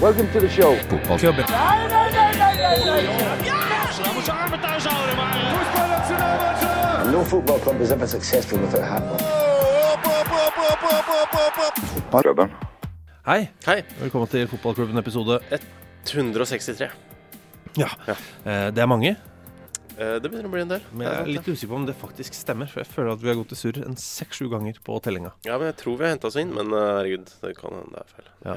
Welcome to the show. Fotballklubben. No football club is ever successful without handball. Fotballklubben. Hei. Hei. Velkommen til Fotballklubben episode 163. Ja. ja. Det er mange, Eh, Det begynner å bli en del. men jeg er litt usikker på om det faktisk stemmer. For jeg føler at vi har gått i surr en seks-sju ganger på tellinga. Ja, men jeg tror vi har henta oss inn, men eh, herregud, det kan hende det er feil. Ja.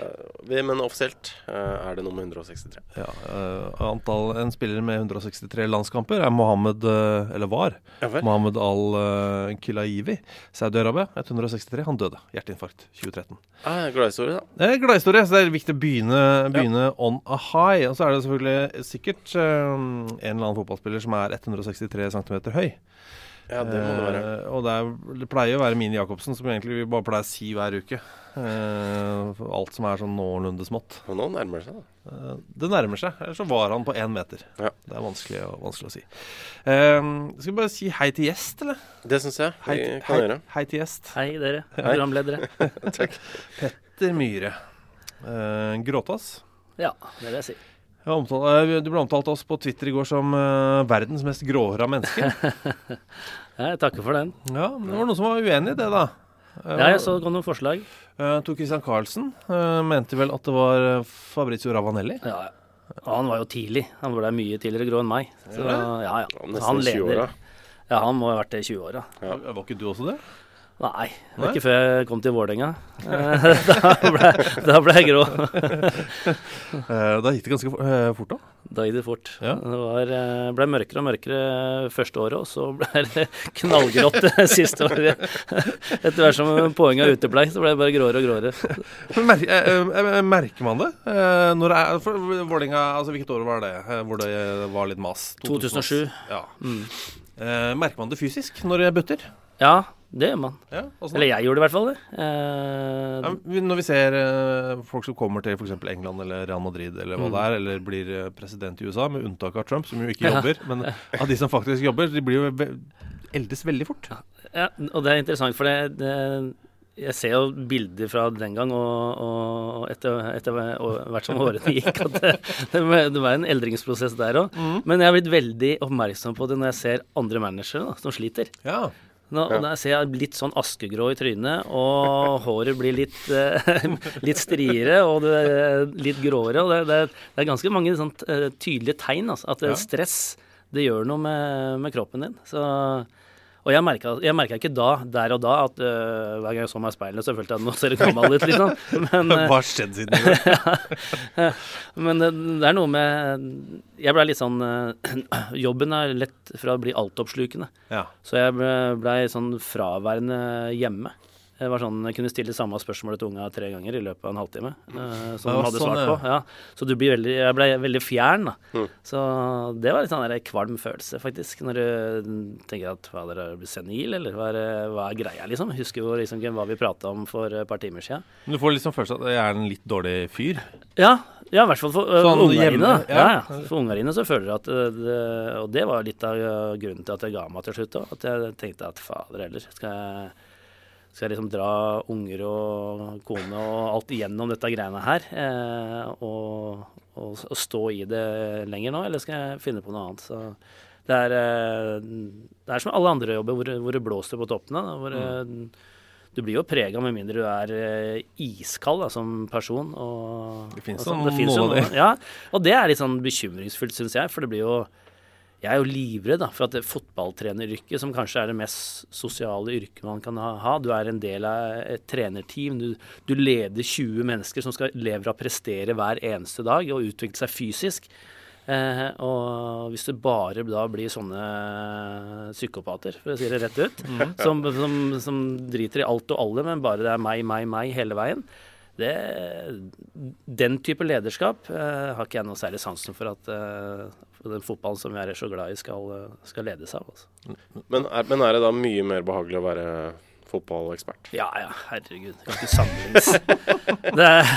Eh, vi, men offisielt eh, er det nummer 163. Ja, eh, antall, En spiller med 163 landskamper er Mohammed Eller var Ja. Mohammed al-Kilaivi. Saudi-Arabia. 163. Han døde. Hjerteinfarkt 2013. Ah, Gladhistorie, da. Eh, gladhistorie, så det er viktig å begynne, begynne on a high. Og så er det selvfølgelig sikkert en eller annen fotballspiller som er 163 cm høy. Ja, det må det være. Uh, og det, er, det pleier å være Mini Jacobsen, som egentlig vi bare pleier å si hver uke. Uh, alt som er sånn noenlunde smått. Og nå nærmer det seg, da. Uh, det nærmer seg. Ellers så var han på én meter. Ja. Det er vanskelig, å- vanskelig å si. Skal vi bare si hei til gjest, eller? Det syns jeg Hei, vi kan hei, gjøre. hei til gjest. Hei, dere. Programledere. Takk. Petter Myhre. Eh, Gråtass. Ja, det vil jeg si. Omtalt, eh, du ble omtalt oss på Twitter i går som uh, verdens mest gråhåra menneske. Jeg takker for den. ja, men det var noen som var uenig i det, da. Ja, jeg så det kom noen forslag. Uh, Tor Christian Carlsen uh, mente vel at det var Fabrizio Ravanelli. Ja, ja. Og han var jo tidlig. Han ble mye tidligere grå enn meg. Så, ja, ja. Ja, han leder. Ja, han må ha vært det i 20-åra. Ja. Var ikke du også det? Nei, det var ikke før jeg kom til Vålerenga. Eh, da, ble, da ble jeg grå. Eh, da gikk det ganske eh, fort, da. Da gikk det fort. Ja. Det var, ble mørkere og mørkere første året, og så ble det knallgrått det siste året. Etter hvert som poenga uteblei, så ble det bare gråere og gråere. Mer merker man det? Når det Vålerenga, altså Hvilket år var det hvor det var litt mas? 2007. Ja. Mm. Merker man det fysisk når det butter? Ja, det gjør man. Ja, Eller jeg gjorde det i hvert fall. Eh, Ja, når vi ser eh, folk som kommer til f.eks. England eller Real Madrid eller hva Mm. det er, eller blir eh, president i USA, med unntak av Trump, som jo ikke Ja. jobber, men av de som faktisk jobber, de blir jo eldes veldig fort. Ja, og det er interessant, for det, det Jeg ser jo bilder fra den gang, og, og etter, etter og hvert som årene gikk, at det, det var- en eldringsprosess der òg. Men jeg har blitt veldig oppmerksom på det når jeg ser andre managere da, som sliter. Ja. Nå, ja. Da ser jeg litt sånn askegrå i trynet, og håret blir litt, eh, litt striere og det er litt gråere. og Det, det, det er ganske mange sånt, eh, tydelige tegn. Altså, at stress det gjør noe med, med kroppen din. Så, og jeg merka, ikke da, der og da, at eh, hver gang jeg så meg i speilet, så følte jeg at nå ser du gammel ut, liksom. Men, Hva har skjedd siden går? men det, det er noe med Jeg blei litt sånn Jobben er lett fra å bli altoppslukende. Ja. Så jeg ble- sånn fraværende hjemme. Jeg var sånn, jeg kunne stille samme spørsmålet til unga tre ganger i løpet av en halvtime. eh, som Ja, de hadde sånn, svart på. Ja. Så du blir veldig, jeg ble veldig fjern. da. Mm. Så det var litt sånn der kvalm følelse, faktisk. Når du tenker at hva er du senil, eller hva er, hva er greia, liksom? Husker jo liksom hva vi prata om for et par timer siden. Men du får liksom følelsen at jeg er en litt dårlig fyr. Ja, ja, i hvert fall for uh, Sånn ja. Ja. For ungarine så føler jeg at uh, det, Og det var litt av grunnen til at jeg ga meg til slutt òg. At jeg tenkte at fader heller, skal jeg, skal liksom dra unger og kone og alt igjennom dette greiene her? Eh, og, og, og stå i det lenger nå, eller skal jeg finne på noe annet? Så det er, eh, det er som alle andre jobber hvor, det- hvor det blåser på toppene. Hvor mm. du blir jo prega med mindre du er eh, iskald da, som person. Og, Det finnes jo sånn. Det jo av de. Ja, og det er litt sånn bekymringsfullt, syns jeg. For det blir jo Jeg er jo livredd da, for at fotballtreneryrket, som kanskje er det mest sosiale yrket man kan ha, du er en del av et trenerteam, du, du leder 20 mennesker som skal leve av å prestere hver eneste dag og utvikle seg fysisk. Eh, og hvis det bare da blir sånne psykopater, for å si det rett ut, som, som, som driter i alt og alle, men bare det er meg, meg, meg hele veien, det, den type lederskap eh, har ikke jeg noe særlig sansen for at eh, den fotballen som vi er så glad i, skal, eh, skal ledes av. Altså. Men er, men er det da mye mer behagelig å være fotballekspert? Ja ja, herregud. Det kan ikke sammenlignes. det er,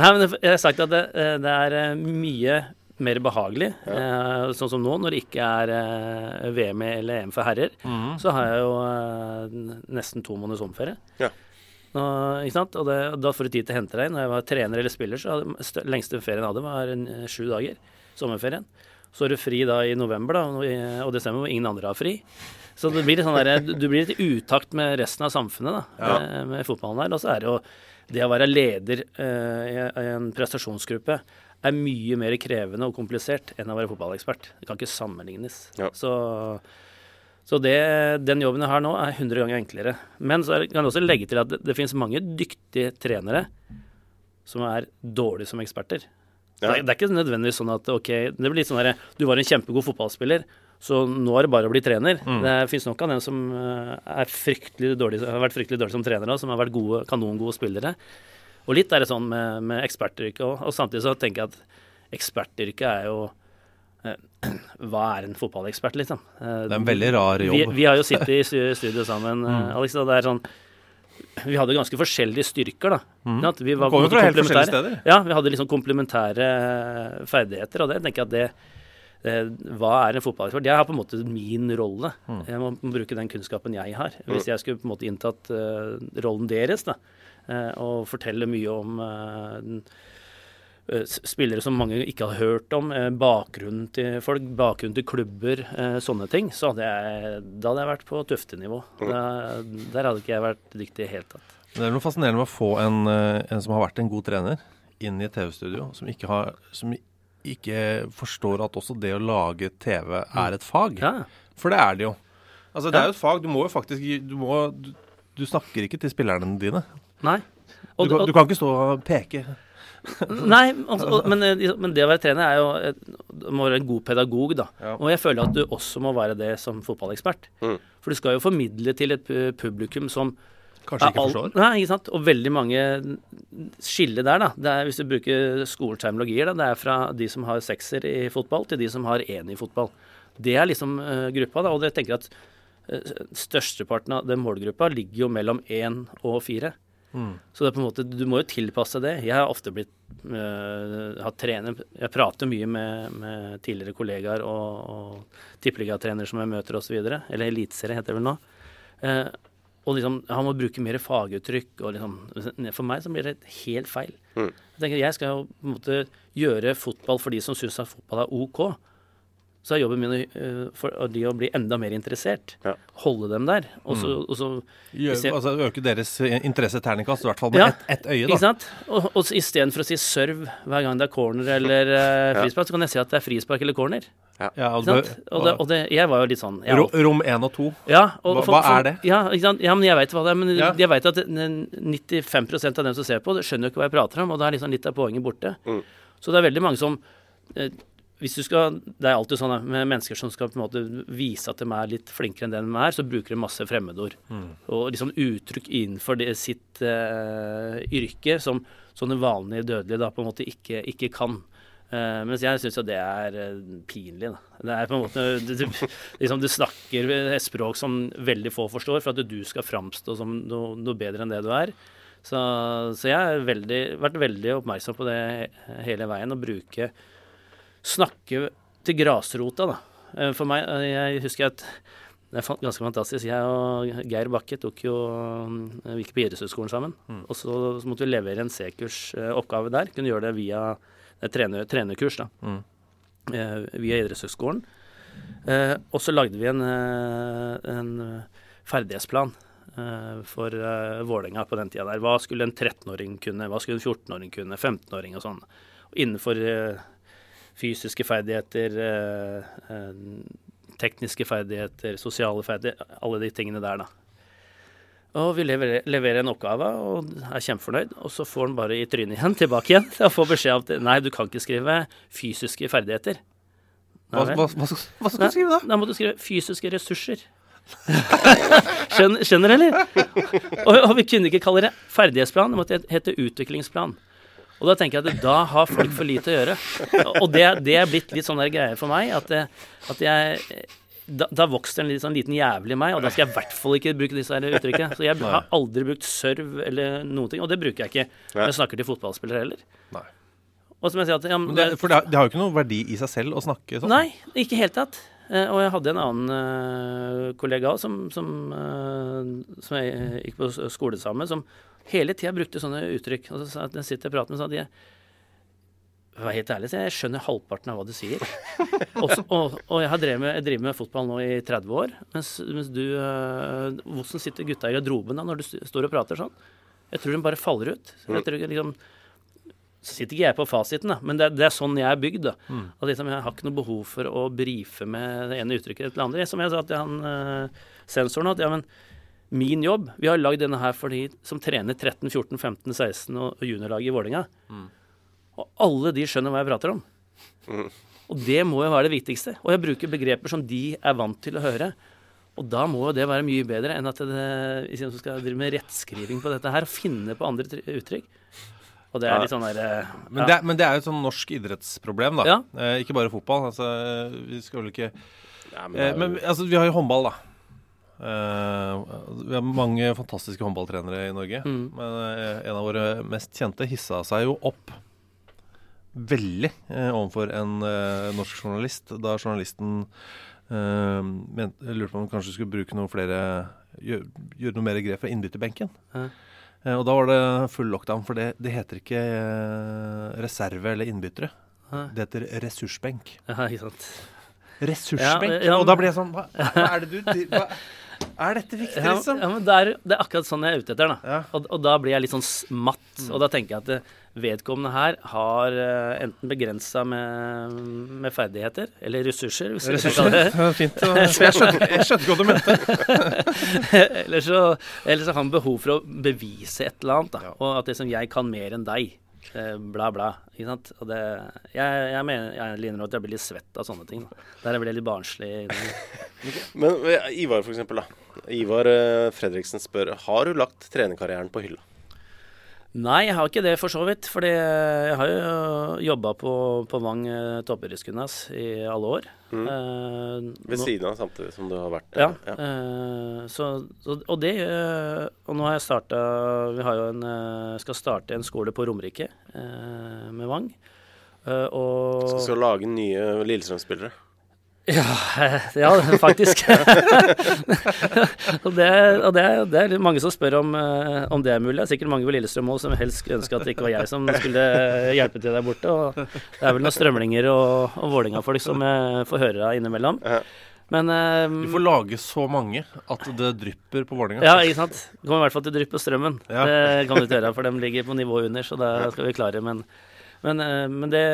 nei, men jeg har sagt at det, det er mye mer behagelig. Eh, sånn som nå, når det ikke er eh, VM eller EM for herrer, så har jeg jo eh, nesten to måneders omferie. Ja. Nå? Og det, da får du tid til å hente deg inn. Når jeg var trener eller spiller, så hadde lengste ferien jeg hadde, var en, eh, sju dager. Sommerferien. Så er du fri da i november da, og desember, hvor ingen andre har fri. Så det blir sånn der, du blir litt i utakt med resten av samfunnet da, med, med fotballen her. Og så er det jo det å være leder eh, i en prestasjonsgruppe er mye mer krevende og komplisert enn å være fotballekspert. Det kan ikke sammenlignes. Ja. Så, så det, den jobben jeg har nå, er 100 ganger enklere. Men så kan jeg også legge til at det, det finnes mange dyktige trenere som er dårlige som eksperter. Ja. Det, er, det er ikke nødvendigvis sånn at ok, det blir litt sånn herre du var en kjempegod fotballspiller, så nå er det bare å bli trener. Det finnes nok av dem som eh, er fryktelig dårlig, har vært fryktelig dårlige som trenere, og som har vært gode, kanongode spillere. Og litt er det sånn med, med ekspertyrket òg. Og samtidig så tenker jeg at ekspertyrket er jo Hva er en fotballekspert, liksom? Eh, Det er en veldig rar jobb. vi har jo sittet i stu- studio sammen, mm. Alex, og det er sånn Vi hadde ganske forskjellige styrker, da. Mm. Vi var kom jo fra helt forskjellige steder. Ja, vi hadde liksom komplementære eh, ferdigheter, og det tenker jeg at det det hva er en fotballekspert? Jeg har på en måte min rolle. Jeg må bruke den kunnskapen jeg har. Hvis jeg skulle på en måte inntatt uh, rollen deres da, uh, og fortelle mye om uh, den- eh, spillere som mange ikke har hørt om, eh, bakgrunnen til folk, bakgrunnen til klubber, eh, sånne ting, så hadde jeg, da hadde jeg vært på tøftenivå. Da, der hadde ikke jeg vært dyktig i det hele tatt. Det er noe fascinerende med å få en, eh, en som har vært en god trener, inn i et TV-studio, som ikke har som ikke forstår at også det å lage TV er et fag. Ja. For det er det jo. Altså, det Ja. er jo et fag. Du må jo faktisk Du, må, du, du snakker ikke til spillerne dine. Nei. Du, Og- kan, du kan ikke stå og peke. Nei, altså, og, men, eh, men det å være trener er jo et- må være en god pedagog, da. Ja. Og jeg føler at du også må være det som fotballekspert. Mm. For du skal jo formidle til et publikum som Kanskje er ikke forstår. Nei, ikke sant. Og veldig mange skiller der, da. Det er, hvis du bruker skoleterminologier, da. Det er fra de som har sekser i fotball, til de som har én i fotball. Det er liksom uh, gruppa, da. Og jeg tenker at uh, størsteparten av den målgruppa ligger jo mellom én og fire. Så det er på en måte, du må jo tilpasse det. Jeg har ofte blitt øh, hatt trener Jeg prater mye med, med tidligere kollegaer og, og tippeligatrenere som jeg møter osv. Eller eliteserie heter det vel nå. Eh, og liksom, han må bruke mer faguttrykk. og liksom, For meg så blir det helt feil. Jeg tenker jeg skal jo på en måte gjøre fotball for de som syns at fotball er OK. Så er jobben min uh, for de å bli enda mer interessert. Ja. Holde dem der. Og så, og så Gjør, jeg- altså øke deres interesse terningkast, i hvert fall med Ja, ett et øye. Ikke sant? Og, og istedenfor å si serve hver gang det er corner eller uh, frispark, så kan jeg si at det er frispark eller corner. Ja, og sant? bør- Og, det, og det, jeg var jo litt sånn jeg, Rom én og to. ja, og Hva- for- hva er det? Ja, ikke sant? ja, men jeg veit hva det er. Men Ja. jeg vet at 95% av dem som ser på, det skjønner jo ikke hva jeg prater om, og da er liksom litt av poenget borte. Mm. Så det er veldig mange som eh, hvis du skal, Det er alltid sånn med mennesker som skal på en måte vise at de er litt flinkere enn det de er, så bruker de masse fremmedord. Og liksom uttrykk innenfor det, sitt eh, yrke som, som den vanlige dødelige da på en måte ikke, ikke kan. Uh, mens jeg syns jo det er uh, pinlig. Da. Det er på en måte du, du, liksom, du snakker et språk som veldig få forstår, for at du skal framstå som noe, noe bedre enn det du er. Så, så jeg har vært veldig oppmerksom på det hele veien. Å bruke Snakke til grasrota, da. Eh, For meg, eh, jeg husker at det er ganske fantastisk. Jeg og Geir Bakke tok jo eh, Vi gikk på idrettshøyskolen sammen. Og så, så måtte vi levere en C-kursoppgave der. Kunne gjøre det via det trener, trenerkurs, da. Eh, via idrettshøyskolen. Eh, og så lagde vi en, en ferdighetsplan eh, for uh, Vålerenga på den tida der. Hva skulle en 13-åring kunne, hva skulle en 14-åring kunne, 15-åring og sånn. Innenfor eh, fysiske ferdigheter, eh, eh, tekniske ferdigheter, sosiale ferdigheter, alle de tingene der, da. Og vi leverer, leverer en oppgave og er kjempefornøyd, og så får han bare i trynet igjen, tilbake igjen, og får beskjed om at nei, du kan ikke skrive fysiske ferdigheter. Nei Hva, hva, hva, hva skal du skrive da? Da må du skrive fysiske ressurser. skjønner, skjønner, eller? Og, og vi kunne ikke kalle det ferdighetsplan, det måtte hete utviklingsplan. Og da tenker jeg at da har folk for lite å gjøre. Og det, det er blitt litt sånn der greie for meg at, det, at jeg da, da vokste en litt sånn liten jævel i meg, og da skal jeg i hvert fall ikke bruke disse her uttrykkene. Så jeg har aldri brukt serv eller noen ting, og det bruker jeg ikke når jeg snakker til fotballspillere heller. Nei. Og som jeg sier at ja, det, for det, har- jo ikke noen verdi i seg selv å snakke sånn. Nei, ikke i det hele tatt. Eh, og jeg hadde en annen eh, kollega som, som, eh, som jeg gikk på skole sammen med, som hele tida brukte sånne uttrykk. Og så jeg at jeg sitter og prater med, sånn hadde jeg var helt ærlig, så jeg skjønner halvparten av hva du sier. Også, og, og jeg har drevet med, jeg driver med fotball nå i 30 år, mens, mens du eh, Hvordan sitter gutta i garderoben da når du står og prater sånn? Jeg tror de bare faller ut. Jeg tror liksom så sitter ikke jeg på fasiten, da, men det, det er sånn jeg er bygd. da. At liksom, Jeg har ikke noe behov for å brife med det ene uttrykket eller det andre. Som jeg sa til han eh, sensoren, at ja, men min jobb Vi har lagd denne her for de som trener 13, 14, 15, 16 og, juniorlaget i Vålerenga. Og alle de skjønner hva jeg prater om. Og det må jo være det viktigste. Og jeg bruker begreper som de er vant til å høre. Og da må jo det være mye bedre enn at det, hvis en skal drive med rettskriving på dette her, og finne på andre uttrykk. Og det er litt sånn der ja. Men, det, er- men det er jo et sånn norsk idrettsproblem, da. Ja. Eh, ikke bare fotball. Altså, vi skal vel ikke Ja, men eh, er Men altså, vi har jo håndball, da. Eh, vi har mange fantastiske håndballtrenere i Norge. Mm. Men eh, en av våre mest kjente hissa seg jo opp veldig eh, overfor en eh, norsk journalist da journalisten eh, lurte på om han kanskje skulle bruke noe flere gjøre, gjøre noe mer grep fra innbytterbenken. Mm. Og da var det full lockdown, for det, det heter ikke reserve eller innbyttere. Mm. Det heter ressursbenk. Ja, ikke sant. Ressursbenk! Ja, ja, og da blir jeg sånn Hva, hva er det du hva, Er dette viktig, liksom? ja, men det er, det er akkurat sånn jeg er ute etter, da. Ja. Og, og da blir jeg litt sånn smatt. Og da tenker jeg at det, vedkommende her har uh, enten begrensa med, med ferdigheter, eller ressurser, hvis ressurser. det Ja, fint. å- Jeg skjønte, jeg skjønte hva du mente. eller, så, eller så har han behov for å bevise et eller annet. Da. Og at liksom, jeg kan mer enn deg. Eh, bla, bla. Ikke sant? Og det, jeg, jeg mener jeg ligner at jeg blir litt svett av sånne ting. Da. Der jeg litt barnslig. Men eh, Ivar, for eksempel. Da. Ivar eh, Fredriksen spør Har du lagt trenerkarrieren på hylla. Nei, jeg har ikke det for så vidt. For jeg har jo jobba på, på Vang eh, toppidrettsgymnas i alle år. Eh, Ved nå- siden av samtidig som du har vært Ja. ja. eh, så, så, og det eh, Og nå har jeg starta Vi har jo en, eh, skal starte en skole på Romerike eh, med Vang. Eh, og Skal, skal lage nye Lillestrøm-spillere. Ja, eh, ja faktisk. og det, og det, er- det er mange som spør om, eh, om det er mulig. Det er sikkert mange på Lillestrøm òg som helst ønsker at det ikke var jeg som skulle hjelpe til der borte. Og det er vel noen strømlinger og, og Vålerenga-folk som jeg får høre av innimellom. Men um, Du får lage så mange at det drypper på Vålerenga. Ja, ikke sant. Det kommer i hvert fall til å dryppe strømmen. Ja. Det kan du ikke gjøre, for de ligger på nivå under, så det skal vi klare. Men, men, eh, men det,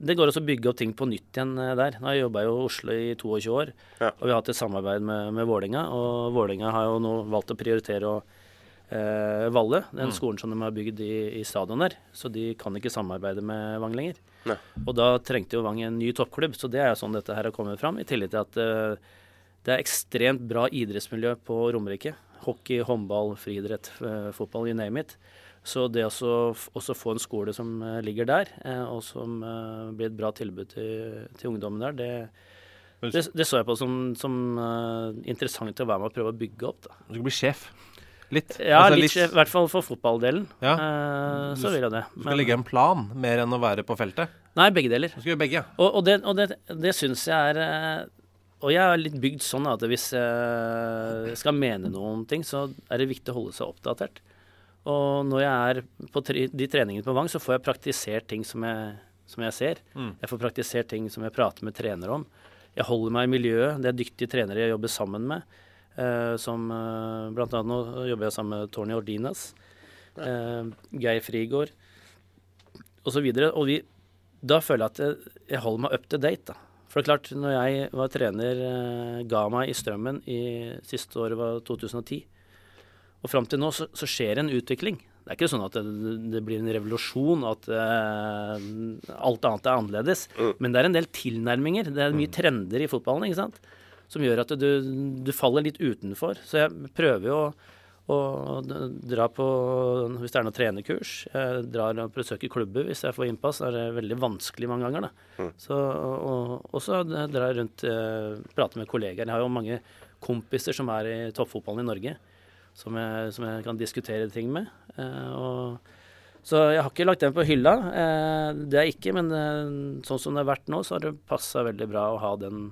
det går også å bygge opp ting på nytt igjen eh, der. Nå har jeg jobba i Oslo i 22 år, Ja. og vi har hatt et samarbeid med, med Vålinga. Og Vålinga har jo nå valgt å prioritere å eh, Valle, den skolen som de har bygd i, i stadion der. Så de kan ikke samarbeide med Vang lenger. Ne. Og da trengte jo Vang en ny toppklubb, så det er jo sånn dette her har kommet fram. I tillegg til at eh, det er ekstremt bra idrettsmiljø på Romerike. Hockey, håndball, friidrett, eh, fotball, you name it. Så det å også få en skole som eh, ligger der, eh, og som eh, blir et bra tilbud til, til ungdommen der, det, det, det så jeg på som, som interessant å være med og prøve å bygge opp. Da. Du skal bli sjef. Litt. Ja, Altså, litt, sjef, i hvert fall for fotballdelen. Ja. eh, så vil jeg det. Du skal legge en plan, mer enn å være på feltet. Nei, begge deler. Du skal gjøre begge. Og, og det, og det, det syns jeg er Og jeg er litt bygd sånn at hvis jeg skal mene noe om ting, så er det viktig å holde seg oppdatert. Og når jeg er på tre, de treningene på Vang, så får jeg praktisert ting som jeg, som jeg ser. Jeg får praktisert ting som jeg prater med trenere om. Jeg holder meg i miljøet. Det er dyktige trenere jeg jobber sammen med. Eh, som eh, blant annet nå jobber jeg sammen med Tony Ordinas, eh, Geir Frigård osv. Og, så og vi, da føler jeg at jeg, jeg holder meg up to date. da. For det er klart, når jeg var trener, eh, ga meg i Strømmen i siste året var 2010, og fram til nå så, så skjer en utvikling. Det er ikke sånn at det, det blir en revolusjon, at uh, alt annet er annerledes. Men det er en del tilnærminger. Det er mye trender i fotballen ikke sant? som gjør at du, du faller litt utenfor. Så jeg prøver jo å, å dra på Hvis det er noe trenerkurs, jeg drar og besøker klubber hvis jeg får innpass. Det er veldig vanskelig mange ganger. da. Så, og, og så drar jeg rundt, uh, prater med kollegaer. Jeg har jo mange kompiser som er i toppfotballen i Norge som jeg, som jeg kan diskutere ting med. Eh, og, så jeg har ikke lagt den på hylla. Eh, det er ikke, men eh, sånn som det har vært nå, så har det passa veldig bra å ha den.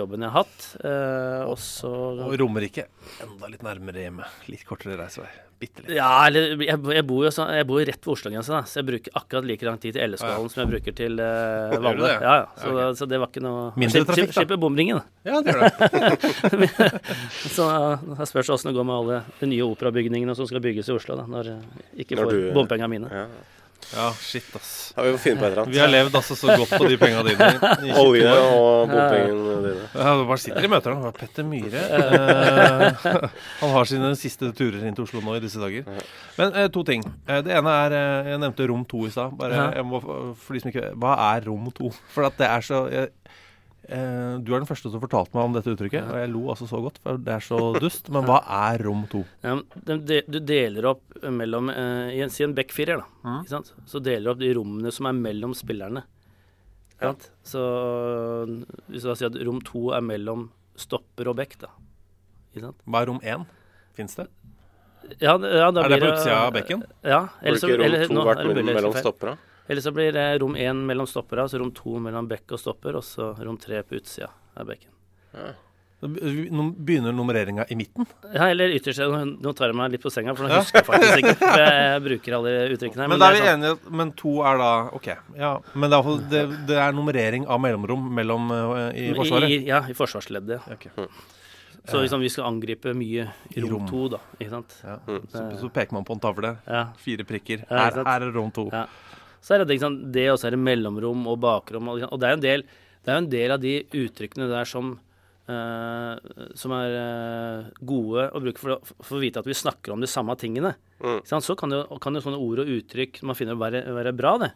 Jobben jeg har hatt. Eh, og så Og Romerike enda litt nærmere hjemme. Litt kortere reisevei. Bitte litt. Ja, eller jeg, jeg bor jo sånn, jeg bor jo rett ved Oslo-grensa, så jeg bruker akkurat like lang tid til Elleskålen ah, ja. som jeg bruker til eh, du Valle. Ja, ja. Så, okay. ok. så det var ikke noe Mindre trafikk, da. Slipper bomringen, da. Ja, det gjør det. Så jeg spørs åssen det går med alle de nye operabygningene som skal bygges i Oslo, da, når ikke får bompengene mine. Ja. Ja, shit, ass. Ja, vi får finne på et eller annet. Vi har levd altså så godt på de penga dine. i 20 Olje år. og bompengene dine. Ja, du bare sitter i møter da. Petter Myhre. Eh, han har sine siste turer inn til Oslo nå i disse dager. Men eh, to ting. Eh, det ene er eh, Jeg nevnte rom to i stad. Bare, jeg må, for de som ikke Hva er rom to? For at det er så jeg, eh, Du er den første som fortalte meg om dette uttrykket, og jeg lo altså så godt, for det er så dust. Men hva er rom to? Ja, de, du deler opp mellom eh, i en, Si en backfirer, da. Mm. Ikke sant? Så deler du opp de rommene som er mellom spillerne. Ikke sant? Så hvis du da sier at rom to er mellom stopper og back, da. Ikke sant? Hva er rom én? Fins det? Ja, ja, da Er det blir på utsida av bekken? Ja. Så, ikke rom eller, to vært mellom feil. stoppera? Eller så blir det rom én mellom stoppere, så rom to mellom bekk og stopper, og så rom tre på utsida av bekken. Nå Begynner nummereringa i midten? Ja, eller ytterst. Nå tar jeg meg litt på senga, for nå Ja. husker jeg faktisk ikke. For jeg bruker alle uttrykkene. her, Men da er vi sånn- enige, men to er da OK. Ja, men det er, det, det er nummerering av mellomrom mellom eh, i Forsvaret? I, ja, i forsvarsleddet. ja. Ok. Så liksom, vi skal angripe mye i rom. to, da. Ikke sant? Ja. Så, så peker man på en tavle. Ja. Fire prikker. Her, her er rom to. Ja. Så er det ikke sant, det, og så er det mellomrom og bakrom. Og, og det er jo en del, det er en del av de uttrykkene der som Uh, som er uh, gode å bruke for å, for å vite at vi snakker om de samme tingene. Mm. Så kan jo, kan jo sånne ord og uttrykk man finner være, være bra, det.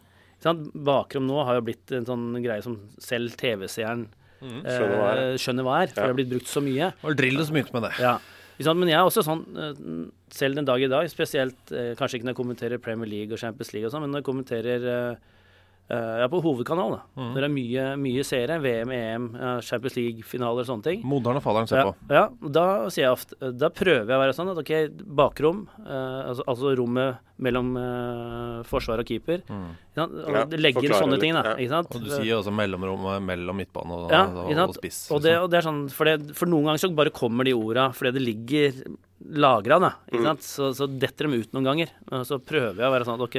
Bakrom nå har jo blitt en sånn greie som selv TV-seeren Mm. Skjønner hva er. eh, skjønner hva er, for Ja. det har blitt brukt så mye. Og Drillo som begynte med det. Ja. Men jeg er også sånn, selv den dag i dag, spesielt eh, kanskje ikke når jeg kommenterer Premier League og Champions League og sånn, men når jeg kommenterer eh, eh, ja, på hovedkanalen. da. Mm. Det er mye, mye seere, VM, EM, Champions League-finaler og sånne ting. Moderen og faderen ser Ja, på. ja, da sier jeg ofte Da prøver jeg å være sånn at OK, bakrom, eh, altså, altså rommet mellom eh, forsvar og keeper mm. Og Ja, Legge inn sånne litt, ting, da. ja. Ikke sant? Og du sier også mellomrommet mellom midtbane og, Ja, og, og spiss. Og det, liksom. og det er sånn, for, det, for noen ganger så bare kommer de orda fordi det ligger lagra, da. Mm. Ikke sant? Så, så detter de ut noen ganger. Og så prøver jeg å være sånn at OK,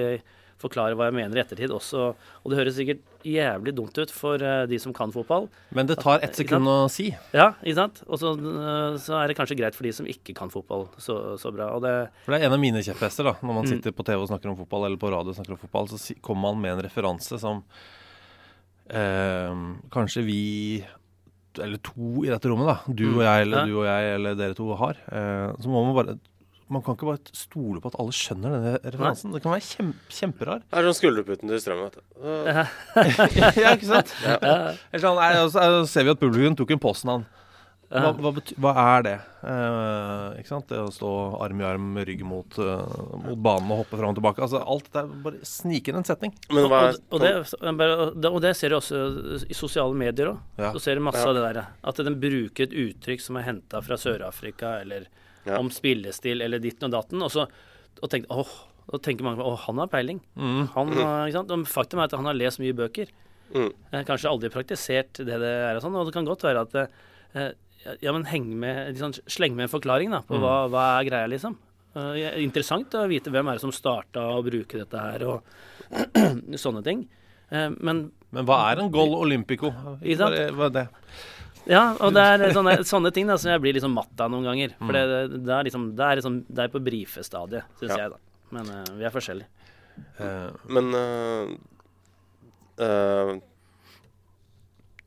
forklare hva jeg mener i ettertid også. Og det høres sikkert jævlig dumt ut for eh, de som kan fotball. Men det tar ett sekund å si. Ja, ikke sant? Og så, eh, så er det kanskje greit for de som ikke kan fotball så, så bra. Det For det er en av mine kjepphester. da Når Mm. man sitter på TV og snakker om fotball, eller på radio og snakker om fotball, så kommer man med en referanse som eh, kanskje vi eller to i dette rommet, da. Du Mm. og jeg, eller du og jeg, eller dere to har. Eh, så må man bare Man kan ikke bare stole på at alle skjønner denne referansen. Det kan være kjem, kjemperar. Det er sånn skulderputen til strømmen. vet du. Ja, ikke sant? Eller sånn, nei, og så ser vi at publikum tok en Poznan. Hva, hva, betyr, hva er det? Eh, ikke sant? Det å stå arm i arm rygg mot, uh, mot banen og hoppe fram og tilbake. Altså, alt det er bare snik inn en setning. Men hva og, og, det, og det ser du også i sosiale medier òg. Ja. Så ser du masse av det der. At den bruker et uttrykk som er henta fra Sør-Afrika, eller Ja. om spillestil, eller ditten og datten. Og så og tenker, åh, og tenker mange åh, han har peiling. Mm. Han, sant? Faktum er at han har lest mye bøker. Mm. Kanskje aldri praktisert det det er og sånn. Og det kan godt være at eh, Ja, men heng med, liksom, sleng med en forklaring da, på hva, hva er greia, liksom. Uh, interessant å vite hvem er det som starta å bruke dette her, og sånne ting. Uh, men Men hva er en Gol olympico? Ikke sant? Hva er det? Ja, og det er sånne, sånne ting da som jeg blir liksom matt av noen ganger. For det, det, er liksom Det er, liksom, det er på brifestadiet, syns Ja. jeg, da. Men uh, vi er forskjellige. Uh, Men uh, øh,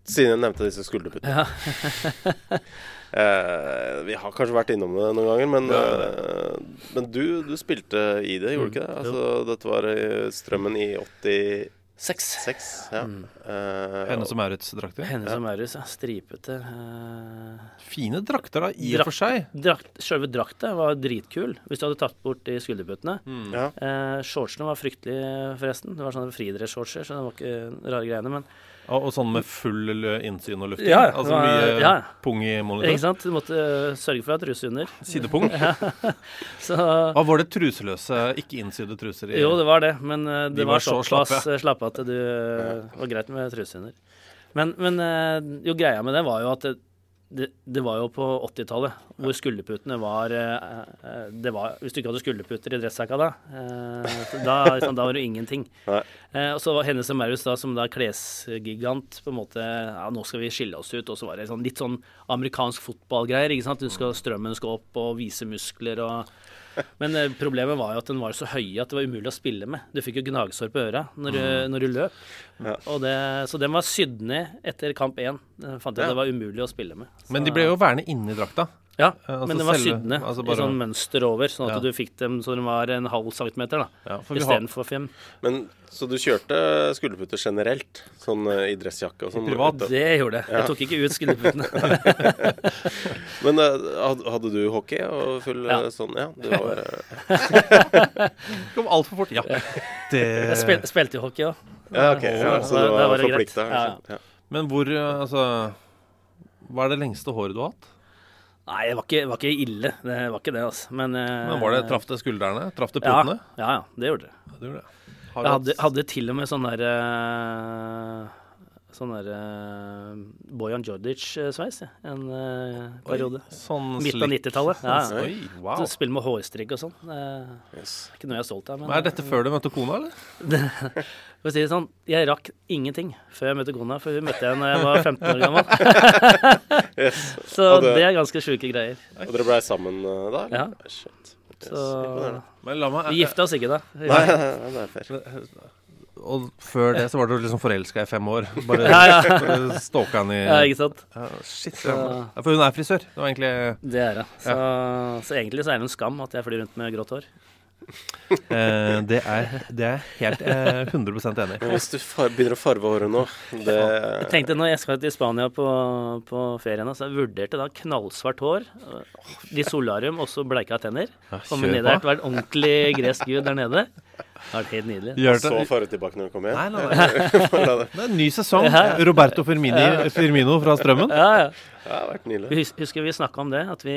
Siden jeg nevnte disse skulderputtene Ja. Eh, vi har kanskje vært innom det noen ganger, men, eh, men du, du spilte i det, gjorde du ikke det? Altså, dette var Strømmen i 86, Seks. ja. Mm. Uh, Henne som Maurits-drakter. Henne som Maurits, ja. Stripete. Uh, Fine drakter, da, i Drakt- og for seg. drakt, Selve drakta var dritkul, hvis du hadde tatt bort de skulderputtene. ja. Uh, shortsene var fryktelige, forresten. Det var sånne friidrettsshortser, så det var ikke rare greiene. Men Og, og sånn med full innsyn og lufting. Ja, altså mye ja. pung i ikke sant? Du måtte uh, sørge for å ha truse under. Sidepung. Så Hva var det truseløse, ikke innsydde truser i? Jo, det var det, men De det var var, så såpass slappe. eh, slappe at det uh, var greit med truse under. Men, men jo, greia med det var jo at det, det, var jo på 80-tallet hvor skulderputene var, eh, eh, det var Hvis du ikke hadde skulderputer i dressjakka da, eh, da, liksom, da var det ingenting. Nei. Og så var Hennes og Maurits da som da klesgigant på en måte Ja, nå skal vi skille oss ut. Og så var det sånn, litt sånn amerikansk fotballgreier. ikke sant? Du skal, strømmen skal opp og vise muskler og men eh, problemet var jo at den var så høye at det var umulig å spille med. Du fikk jo gnagsår på øra når du, når du løp. Ja. Det, så den var sydd ned etter kamp én. Jeg Fant jeg Ja. det var umulig å spille med. Så- Men de ble jo værende inni drakta. Ja, altså men den var selve- sydd ned altså i sånn mønster over, sånn at Ja. du fikk dem så den var en halv centimeter, da. Ja, Istedenfor fem. Men, så du kjørte skulderputter generelt? Sånn eh, i dressjakke og sånn? Privat. Det gjorde jeg. Jeg tok ikke ut skulderputene. Men eh, hadde du hockey og full Ja. eh, sånn? Ja. Du var, eh, kom altfor fort. Ja. Det Jeg spil, spilte jo hockey òg. ja, ok. Ja, så du var var forplikta? Ja. Ja. Men hvor eh, Altså Hva er det lengste håret du har hatt? Nei, det var ikke, var ikke ille. Det var ikke det, altså. Men, eh, Men var det Traff det skuldrene? Traff det ja, putene? ja, ja, det gjorde det. Ja, det gjorde det. Har Jeg hadde, hadde til og med sånn der eh, Sånn der eh, Bojan Djordjic-sveis en periode. sånn Midt av 90-tallet. Ja, ja. Oi, wow. Spille med hårstrikk og sånn. Yes. ikke noe jeg er stolt av. Men Men er dette før du møtte kona, eller? for å si det sånn, jeg rakk ingenting før jeg møtte kona, for hun møtte jeg da jeg var 15 år gammel. Yes. Så det- det er ganske sjuke greier. Og dere blei sammen uh, da? Ja. Shit. Yes. Så Men la meg vi gifta oss ikke da. Nei, nei, nei, det er fair. Og før det så var du liksom forelska i fem år. Bare Ja, ja. stalka han i Ja, ikke sant? Ja, Shit. Ja, for hun er frisør. Det var egentlig Det er det. Så, så egentlig så er det en skam at jeg flyr rundt med grått hår. Eh, det, er, det er helt eh, 100 enig i. Hvis du far begynner å farve håret nå det, Jeg tenkte når jeg skal til Spania på, på ferien, så jeg vurderte da knallsvart hår, litt solarium og så bleika tenner. Komme ned der en ordentlig gresk gud der nede. Det har vært helt nydelig. Gjør Så far farve tilbake når du kommer Nei, hjem? nei, nei. Det. Er en ny sesong. Ja. Roberto Firmini, Firmino fra Strømmen. Ja, ja. Ja, det har vært nydelig. Vi Husker vi snakka om det, at vi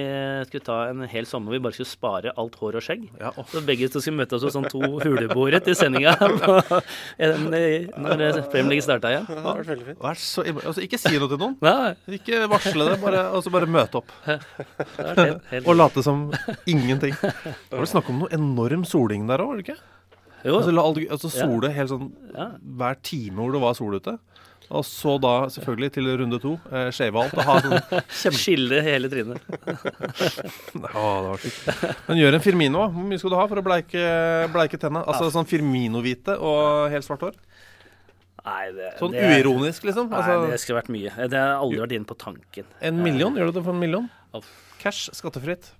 skulle ta en hel sommer hvor vi bare skulle spare alt hår og skjegg. Ja, oh. Så begge to skulle møte oss hos sånn to huleboere til sendinga når Premier League starta igjen. Ja, det veldig fint. vær så, altså, ikke si noe til noen. Ja, Ikke varsle det, bare, altså bare møte opp. helt, helt Og late som ingenting. Var det snakk om noe enorm soling der òg, var det ikke? Jo, Altså, la, altså Ja. sole helt sånn ja. hver time hvor det var sol ute. Og så da selvfølgelig til runde to, eh, shave alt og ha sånn skille hele trynet. Å, det var stygt. Men gjør en Firmino. Hvor mye skal du ha for å bleike, bleike tenna? Altså sånn Firmino-hvite og helt svart hår? Nei, det, Sånn det, uironisk, liksom? Nei, Altså, det skulle vært mye. Det har jeg aldri vært inne på tanken. en million? Gjør du det for en million? Cash, skattefritt.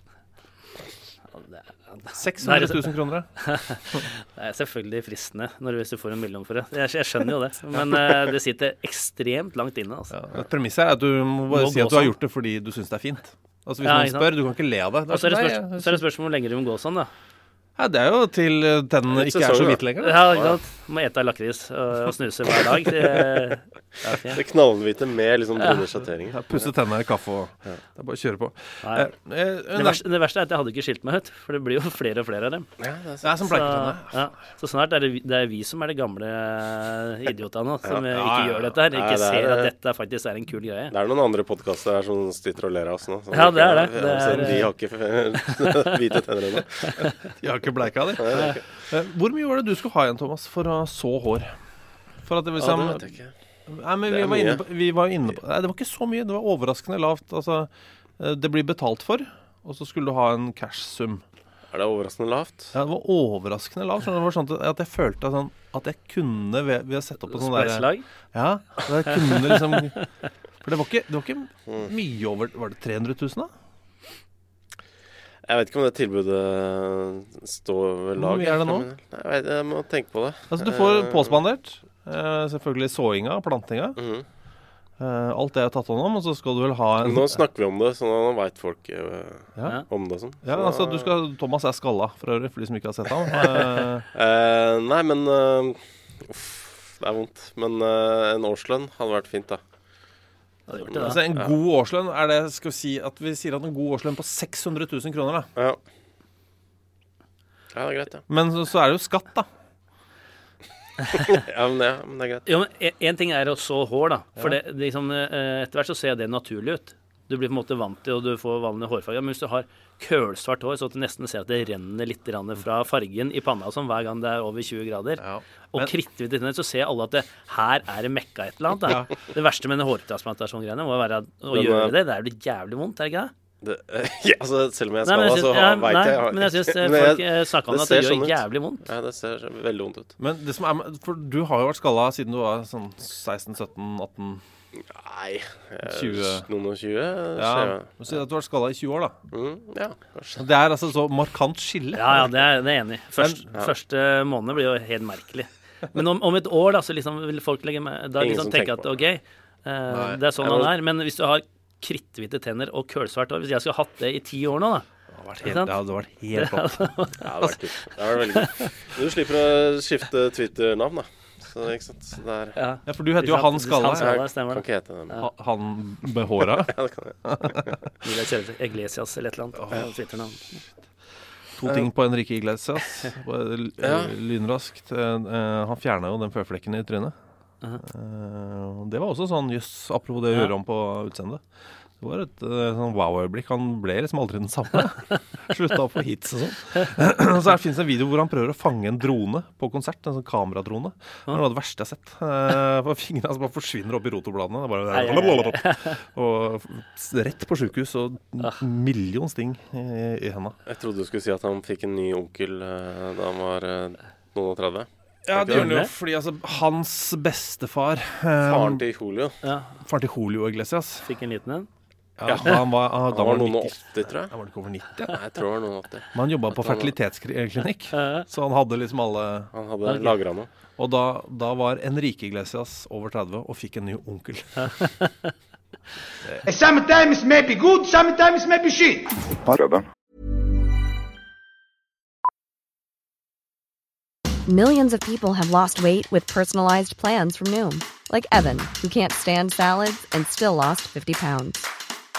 Ja, Det, 600 000 kroner. det er selvfølgelig fristende når, hvis du får en million for det. Jeg, jeg skjønner jo det. Men uh, det sitter ekstremt langt inne. Altså. Ja. Premisset er at du må bare Må si at du har sånn. gjort det fordi du syns det er fint. Altså Hvis Ja, noen spør, du kan ikke le av det. Så er det, spørsmål, spørs, så er det spørsmål hvor lenge du må gå sånn, da. Ja, det er jo til eh, tennene ikke er så hvite lenger. Da. Ja, ikke sant? Må ete lakris og, snuse hver dag. Det, ja, ok. Det knallhvite med liksom brune sjatteringer. Ja, Pusse tennene i kaffe og Det er bare å kjøre på. Eh, eh, Det, verste, det verste er at jeg hadde ikke skilt meg ut, for det blir jo flere og flere av dem. Ja, det er Det er som Så, ja. så snart er det, det er vi som er de gamle idiotene nå, som Ja. eh, Ja, ikke ja, gjør dette her. Ikke Nei, det er ser at dette faktisk er en kul greie. Det er noen andre podkaster her som sitter og ler av oss nå. Ja, det er ikke- det. Det er- de har ikke hvite tenner ennå. Ikke bleika di. Eh, Hvor mye var det du skulle ha igjen, Thomas, for å så hår? For at det Ja, liksom det vet jeg ikke. Nei, men vi var, inne på, vi var inne på Nei, det var ikke så mye. Det var overraskende lavt. Altså, eh, det blir betalt for, og så skulle du ha en cash-sum. Er det overraskende lavt? Ja, det var overraskende lavt. Det var sånn at jeg følte sånn at jeg kunne ved, ved å sette opp en sånn derre Spleiselag. Ja, jeg kunne liksom For det var ikke, det var ikke mye over Var det 300 000, da? Jeg vet ikke om det tilbudet står ved Hvor mye er det nå? Jeg, vet, jeg må tenke på det. Altså, du får Eh, påspandert. Eh, selvfølgelig såinga, plantinga. Mm -hmm. alt det er tatt hånd om, og så skal du vel ha en Nå snakker vi om det, så nå veit folk Ja. om det sånn. Ja, altså, du skal, Thomas er skalla, for øvrig, for de som ikke har sett ham. Nei, men Uff, det er vondt. Men en årslønn hadde vært fint, da. Hadde gjort det, altså, en god årslønn er det Skal vi si at vi sier at en god årslønn på 600 000 kroner, da. Ja. ja, det er greit, ja. Men så, så er det jo skatt, da. ja, men, ja, men det er greit. Jo, men Én ting er å så hår, da. For det, det liksom, eh, etter hvert så ser det naturlig ut. Du blir på en måte vant til, og du får vanlig hårfarge. Men hvis du har kølsvart hår, så at du nesten ser at det renner litt fra fargen i panna sånn, hver gang det er over 20 grader, Ja. og Men- kritthvitt inni, så ser alle at det, her er det mekka et eller annet. Da. Det verste med den hårtransplantasjongreiene må være å Men, gjøre eh, det. Det er jo jævlig vondt, er det ikke det? Det, ja, altså, selv om jeg er jeg så ja, veit jeg jeg men jeg syns folk jeg- eh, om at det gjør sånn jævlig vondt. Ja, det ser veldig vondt ut. Men det som er For du har jo vært skalla siden du var sånn 16-17-18 Nei eh, 20. Noen og 20? Ja. skjer Du at du har vært skalla i 20 år, da. Mm, ja, kanskje. Det er altså så markant skille. Ja, ja, det er, det er enig. Først, Men- ja. Første måned blir jo helt merkelig. Men om, om et år, da, så liksom vil folk legge med, da liksom tenke at OK, uh, det er sånn han er. Men hvis du har kritthvite tenner og kølsvart hår Hvis jeg skulle hatt det i ti år nå, da Det hadde vært helt, topp. det hadde vært kult. Du slipper å skifte Twitter-navn, da. Så, ikke sant? Så det er, ja. Ja, for du heter jo Han Skalla. Han Skalla, kan ikke hete det. Ha- Han med håra. ja, det kan jeg. Jeg Iglesias eller et eller annet. Twitternavn. To ting på Henrike Iglesias. Lynraskt. Eh, eh, han fjerna jo den føflekken i trynet. Uh -huh. det var også sånn jøss, apropos det å gjøre om på utseendet. Det var et eh, sånn wow-øyeblikk. Han ble liksom aldri den samme. Slutta å få hits og sånn. Så fins finnes en video hvor han prøver å fange en drone på konsert. En sånn kameradrone. Det er noe av det verste jeg har sett. Eh, for Fingrene hans bare forsvinner opp i rotobladene. Det er bare Og rett på sjukehus og million sting i, henda. jeg trodde du skulle si at han fikk en ny onkel eh, da han var eh, noen og 30. Ja, det Gjør det han jo fordi altså, hans bestefar eh, Faren til Julio. Ja, Faren til Julio Iglesias. fikk en liten en. Ja, da han var, ah, da Han var noen og 90. 80, tror jeg. Da var det ikke over 90. Nei, jeg tror det var noen og 80. Men han jobba på fertilitetsklinikk, så han hadde liksom alle Han hadde okay. lagra noe. Og da, da var Enrique Iglesias over 30 og fikk en ny onkel. Sometimes may be good, sometimes may be shit. Millions of people have lost weight with personalized plans from Noom, like Evan, who can't stand salads and still lost 50 pounds.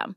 system.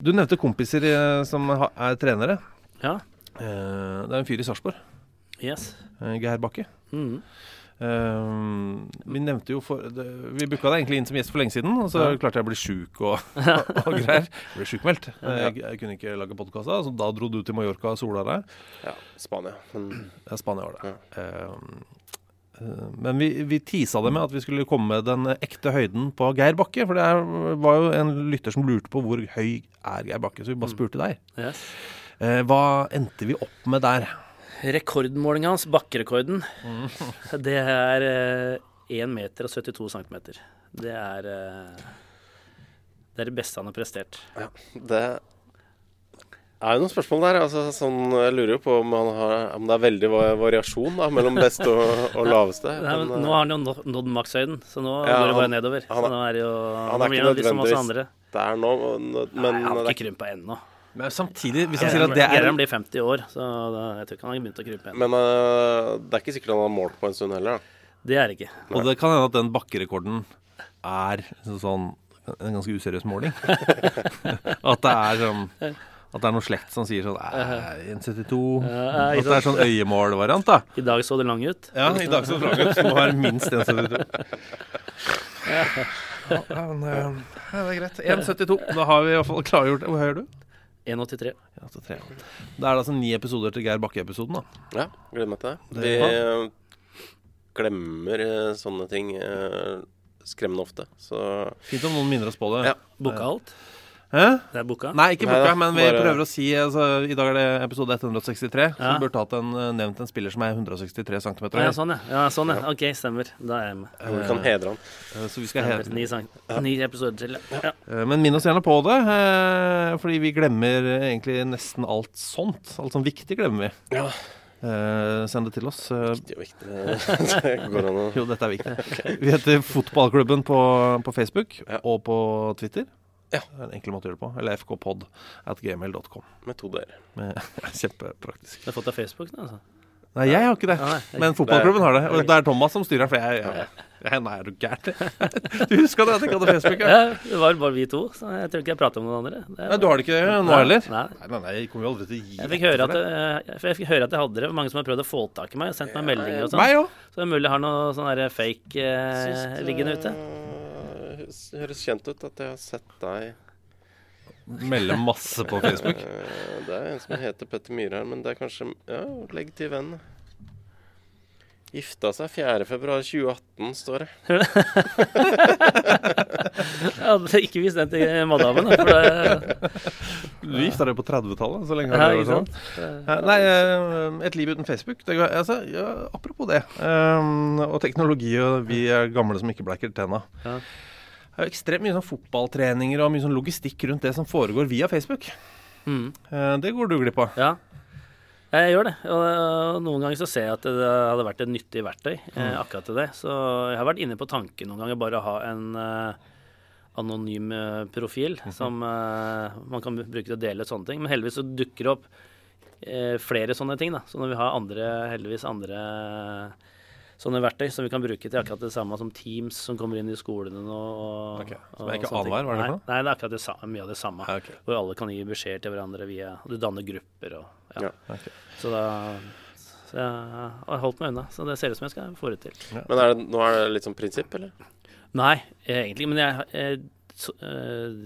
Du nevnte kompiser eh, som er trenere. Ja. Eh, det er en fyr i Sarpsborg. Yes. eh, Geir Bakke. Mm. Um, vi nevnte jo for det, Vi booka deg egentlig inn som gjest for lenge siden, og så Ja. klarte jeg å bli sjuk og, og greier. Jeg ble sjukmeldt. Jeg, jeg kunne ikke lage podkast da, så da dro du til Mallorca og sola deg. Ja, Spania. Mm. Ja, Spania var det. Ja. eh, men vi, vi tisa det med at vi skulle komme med den ekte høyden på Geir Bakke. For det er, var jo en lytter som lurte på hvor høy er Geir Bakke, så vi bare spurte deg. yes. Eh, hva endte vi opp med der? Rekordmålinga hans, bakkerekorden, det er eh, 1 meter og 72 centimeter. Det er eh, Det er det beste han har prestert. Ja, det er jo noen spørsmål der. Altså, sånn, jeg lurer jo på om, han har, om det er veldig variasjon da, mellom beste og, og laveste. Nei, men, Men, nå har han jo nådd, makshøyden, så nå Ja, går det bare nedover. han så er- nå er jo han er ikke han litt som nødvendigvis andre. det er nå, men Nei, han har ikke krympa ennå. Men samtidig, hvis han sier at det er Geran blir 50 år, så da, jeg tror ikke han har begynt å krympe ennå. Men uh, det er ikke sikkert han har målt på en stund heller. Da. Det er det ikke. Og det kan hende at den bakkerekorden er sånn en ganske useriøs måling. at det er sånn At det er noe slekt som sier sånn eh, 1,72 Ja, At det er sånn øyemålvariant, da. I dag så det lang ut. Ja, i dag så det lang ut. Det må være minst 1,72. Ja, ja, men, eh, ja, det er greit. 1,72. Da har vi i hvert fall klargjort Hvor høy er du? 1,83. 1,83. Da er det altså ni episoder til Geir Bakke-episoden, da. Ja, gleder meg til det. Det- Vi ja. glemmer øh, sånne ting skremmende ofte. Så Fint om noen minner oss på det. Ja. Booka alt? Hæ? Det er boka? Nei, ikke boka, men vi bare- prøver å si altså, I dag er det episode 163, så Ja. vi burde hatt en, eh, nevnt en spiller som er 163 cm Ja, sånn, ja. ja. Sånn, ja. OK, stemmer. Da er jeg med. vi kan hedre han. Eh, Så vi skal hedre he Ni, sang- ni episoder til, ja. Eh, Men minn oss gjerne på det, eh, fordi vi glemmer eh, egentlig nesten alt sånt. Alt sånn viktig glemmer vi. Ja. Uh, send det til oss. Eh, og er viktig. Det går an å jo, dette er viktig. Vi heter Fotballklubben på, på Facebook Ja. og på Twitter. Ja. Det er en enkel måte å gjøre det på. Eller fkpod at gmail.com. med to d-er. Kjempepraktisk. Du har fått av Facebook nå, altså? Nei, jeg har ikke det. Nei, jeg- Men fotballklubben har det. Og det er Thomas som styrer den. For jeg, jeg, jeg Nei, er du gæren? Du huska det? At jeg ikke hadde Facebook? Ja. Ja, det var bare vi to, så jeg tror ikke jeg prater med noen andre. Det Nei, du har det ikke nå heller? nei. nei, nei, nei, jeg kommer jo aldri til å gi Jeg fikk, høre at, det. jeg, jeg fikk høre at jeg hadde det. Mange som har prøvd å få tak i meg og sendt meg meldinger og sånn. Så det er mulig jeg har noe sånn fake eh, liggende ute. Høres- kjent ut at jeg har sett deg Melde masse på Facebook. Eh, Det er en som heter Petter Myhre her, men det er kanskje Ja, legg til venn. Gifta seg 4.2.2018, står det. Jeg hadde ikke vist den til madammen. da, For det, Du gifta deg på 30-tallet, så lenge har det vært sånn. Nei, eh, et liv uten Facebook. Det, altså, ja, apropos det. um, og teknologi, og vi er gamle som ikke bleker tenna. Ja. Det er jo ekstremt mye sånn fotballtreninger og mye sånn logistikk rundt det som foregår via Facebook. Mm. Eh, det går du glipp av. Ja. Jeg gjør det. Og noen ganger så ser jeg at det hadde vært et nyttig verktøy eh, akkurat til det. Så jeg har vært inne på tanken noen ganger bare å ha en eh, anonym mm profil som eh, man kan bruke til å dele sånne ting. Men heldigvis så dukker det opp eh, flere sånne ting. da. Så når vi har andre, heldigvis andre sånne verktøy som vi kan bruke til akkurat det samme som Teams som kommer inn i skolene nå. Og, Ok, så det er ikke annenhver, hva er det nei? Nei, det er akkurat det samme, mye av det samme. Ja, okay. Hvor alle kan gi beskjed til hverandre via Du danner grupper og ja. Ja. okay. Så da så jeg har holdt meg unna. Så det ser ut som jeg skal få det til. Men er det, nå er det litt sånn prinsipp, eller? Nei, egentlig. Men jeg, jeg, so, eh,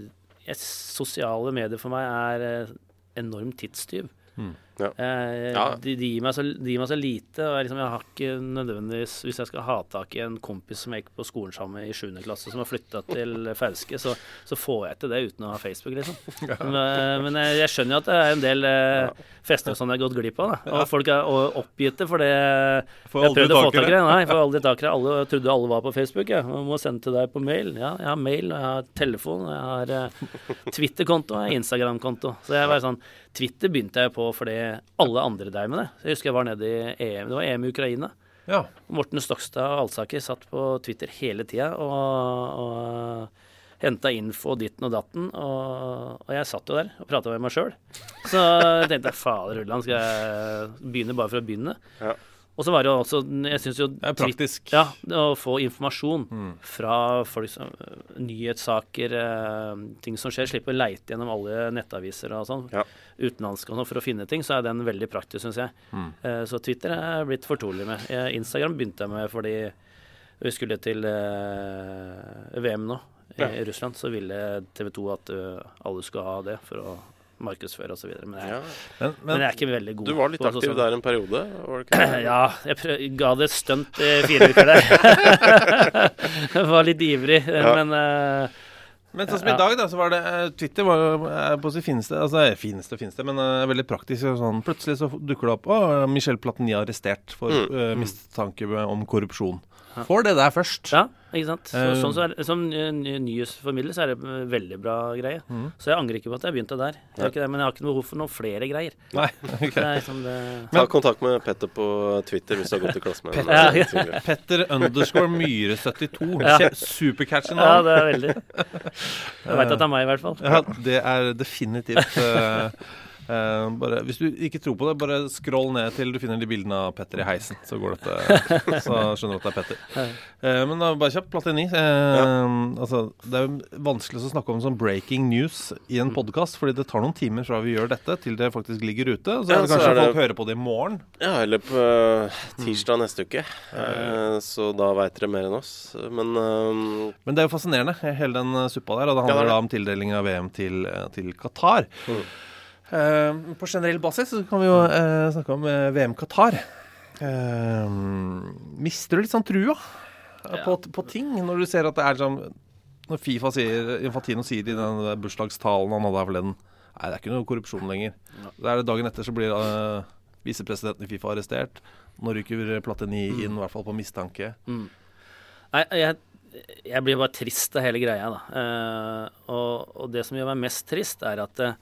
jeg Sosiale medier for meg er eh, enorm tidstyv. Mm. Ja. Eh, Ja. de, de, gir meg så, de gir meg så lite. Og jeg, liksom, jeg har ikke nødvendigvis Hvis jeg skal ha tak i en kompis som jeg gikk på skolen sammen med i 7. klasse, som har flytta til Fauske, så, så får jeg til det uten å ha Facebook, liksom. Men, eh, men jeg, jeg skjønner jo at det er en del eh, fester og sånn jeg har gått glipp av. Da. Og folk er oppgitte for det jeg prøvde å få tak i det. Nei, får aldri takere. Alle trodde alle var på Facebook. Jeg, jeg må sende til deg på mail. Ja, jeg har mail, og jeg har telefon, og jeg har eh, Twitter-konto og Instagram-konto. Så jeg var sånn Twitter begynte jeg på fordi alle andre drev med det. Jeg husker jeg var nede i EM, det var EM i Ukraina. Ja. Morten Stokstad og Alsaker satt på Twitter hele tida og, og henta info ditten og datten. Og, og jeg satt jo der og prata med meg sjøl. Så jeg tenkte jeg fader ulland, skal jeg begynne bare for å begynne? Ja. Og så var det jo også Jeg syns jo Det er praktisk. Ja, å få informasjon fra folk som Nyhetssaker, eh, ting som skjer. Slippe å leite gjennom alle nettaviser og sånn. Ja. Utenlandske og sånn for å finne ting, så er den veldig praktisk, syns jeg. Mm. så Twitter er jeg blitt fortrolig med. Eh, Instagram begynte jeg med fordi vi skulle til eh, VM nå i Ja. Russland. Så ville TV 2 at eh, alle skulle ha det for å markedsføre osv. Men, jeg- Ja. Men, men jeg er ikke veldig god Du var litt på aktiv der en periode, var det ikke? ja, jeg prøv, ga det et stunt i fire uker der. var litt ivrig, Ja. men uh, Men sånn som i dag, da, så var det eh, Twitter var eh, på sitt fineste Altså eh, fineste, fineste, men uh, veldig praktisk. Sånn, plutselig så dukker det opp Å, Michel Platini er arrestert for Mm. uh, mistanke om korrupsjon. Får det der først. ja, ikke sant. Så, Eh. sånn så er, som eh, nyhetsformidler så er det en veldig bra greie. Mm. Så jeg angrer ikke på at jeg begynte der. Jeg det, men jeg har ikke noe behov for noen flere greier. Nei, okay. Det er liksom det Ta kontakt med Petter på Twitter hvis du har gått i klasse med ham. Ja, ja. Petter underscore Myhre72. Ja. Supercatchy navn. Ja, det er veldig Jeg veit at det er meg, i hvert fall. Ja, det er definitivt eh, eh, bare, Hvis du ikke tror på det, bare scroll ned til du finner de bildene av Petter i heisen. Så går dette Så skjønner du at det er Petter. Uh, men da, bare kjapt. Platini. Eh, altså, det er jo vanskelig å snakke om sånn breaking news i en podkast, fordi det tar noen timer fra vi gjør dette, til det faktisk ligger ute. Så Ja, er det så kanskje er det- folk hører på det i morgen. Ja, eller på eh, tirsdag neste uke. Eh, Så da veit dere mer enn oss. Men eh, Men det er jo fascinerende, hele den eh, suppa der. Og det Ja, det handler det. da om tildeling av VM til, eh, til Qatar. Eh, på generell basis så kan vi jo eh, snakke om eh, VM Qatar. Eh, mister du litt sånn trua eh, på, på ting når du ser at det er liksom Når Fifa sier Infantino sier i den bursdagstalen han hadde her forleden Nei, det er ikke noe korrupsjon lenger. Det er det Dagen etter så blir uh, visepresidenten i Fifa arrestert. Nå ryker Platini inn, i hvert fall på mistanke. Nei, jeg, jeg blir bare trist av hele greia, da. Eh, og, og det som gjør meg mest trist, er at eh,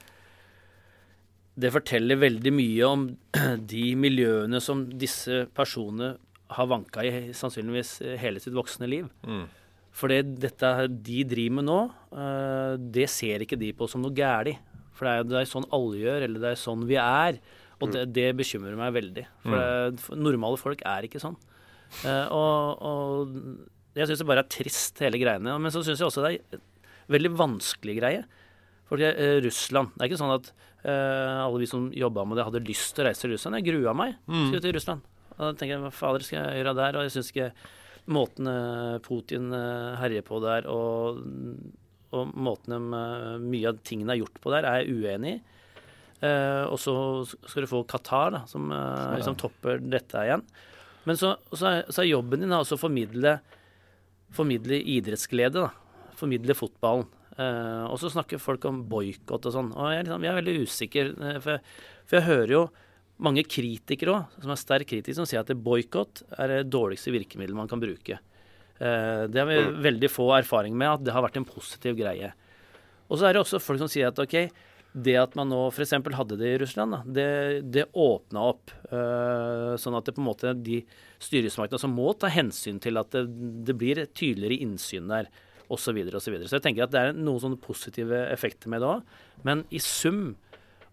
det forteller veldig mye om de miljøene som disse personene har vanka i sannsynligvis hele sitt voksne liv. Mm. For det dette de driver med nå, eh, det ser ikke de på som noe gæli. For det er, det er sånn alle gjør, eller det er sånn vi er. Og det, det bekymrer meg veldig. For, det, for normale folk er ikke sånn. Eh, og, og jeg syns det bare er trist, hele greiene. Men så syns jeg også det er en veldig vanskelig greie. For eh, Russland Det er ikke sånn at eh, alle vi som jobba med det, hadde lyst til å reise til Russland. Jeg grua meg mm. til Russland. Og da tenker jeg hva fader skal jeg gjøre der? Og jeg syns ikke måten eh, Putin eh, herjer på der, og, og måten de, eh, mye av tingene er gjort på der, er jeg uenig i. Eh, og så skal du få Qatar, da, som eh, liksom topper dette igjen. Men så, så, er, så er jobben din da å formidle, formidle idrettsglede. da. Formidle fotballen. Eh, og så snakker folk om boikott og sånn. Og jeg, liksom, jeg er veldig usikker, eh, for, jeg, for jeg hører jo mange kritikere òg, som er sterkt kritiske, som sier at boikott er det dårligste virkemiddelet man kan bruke. Uh, det har vi veldig få erfaring med, at det har vært en positiv greie. Og så er det også folk som sier at ok, det at man nå f.eks. hadde det i Russland, da, det, det åpna opp. Uh, sånn at det på en måte de styresmaktene som må ta hensyn til at det, det blir et tydeligere innsyn der, osv. Så, videre, og så, så jeg tenker at det er noen sånne positive effekter med det òg. Men i sum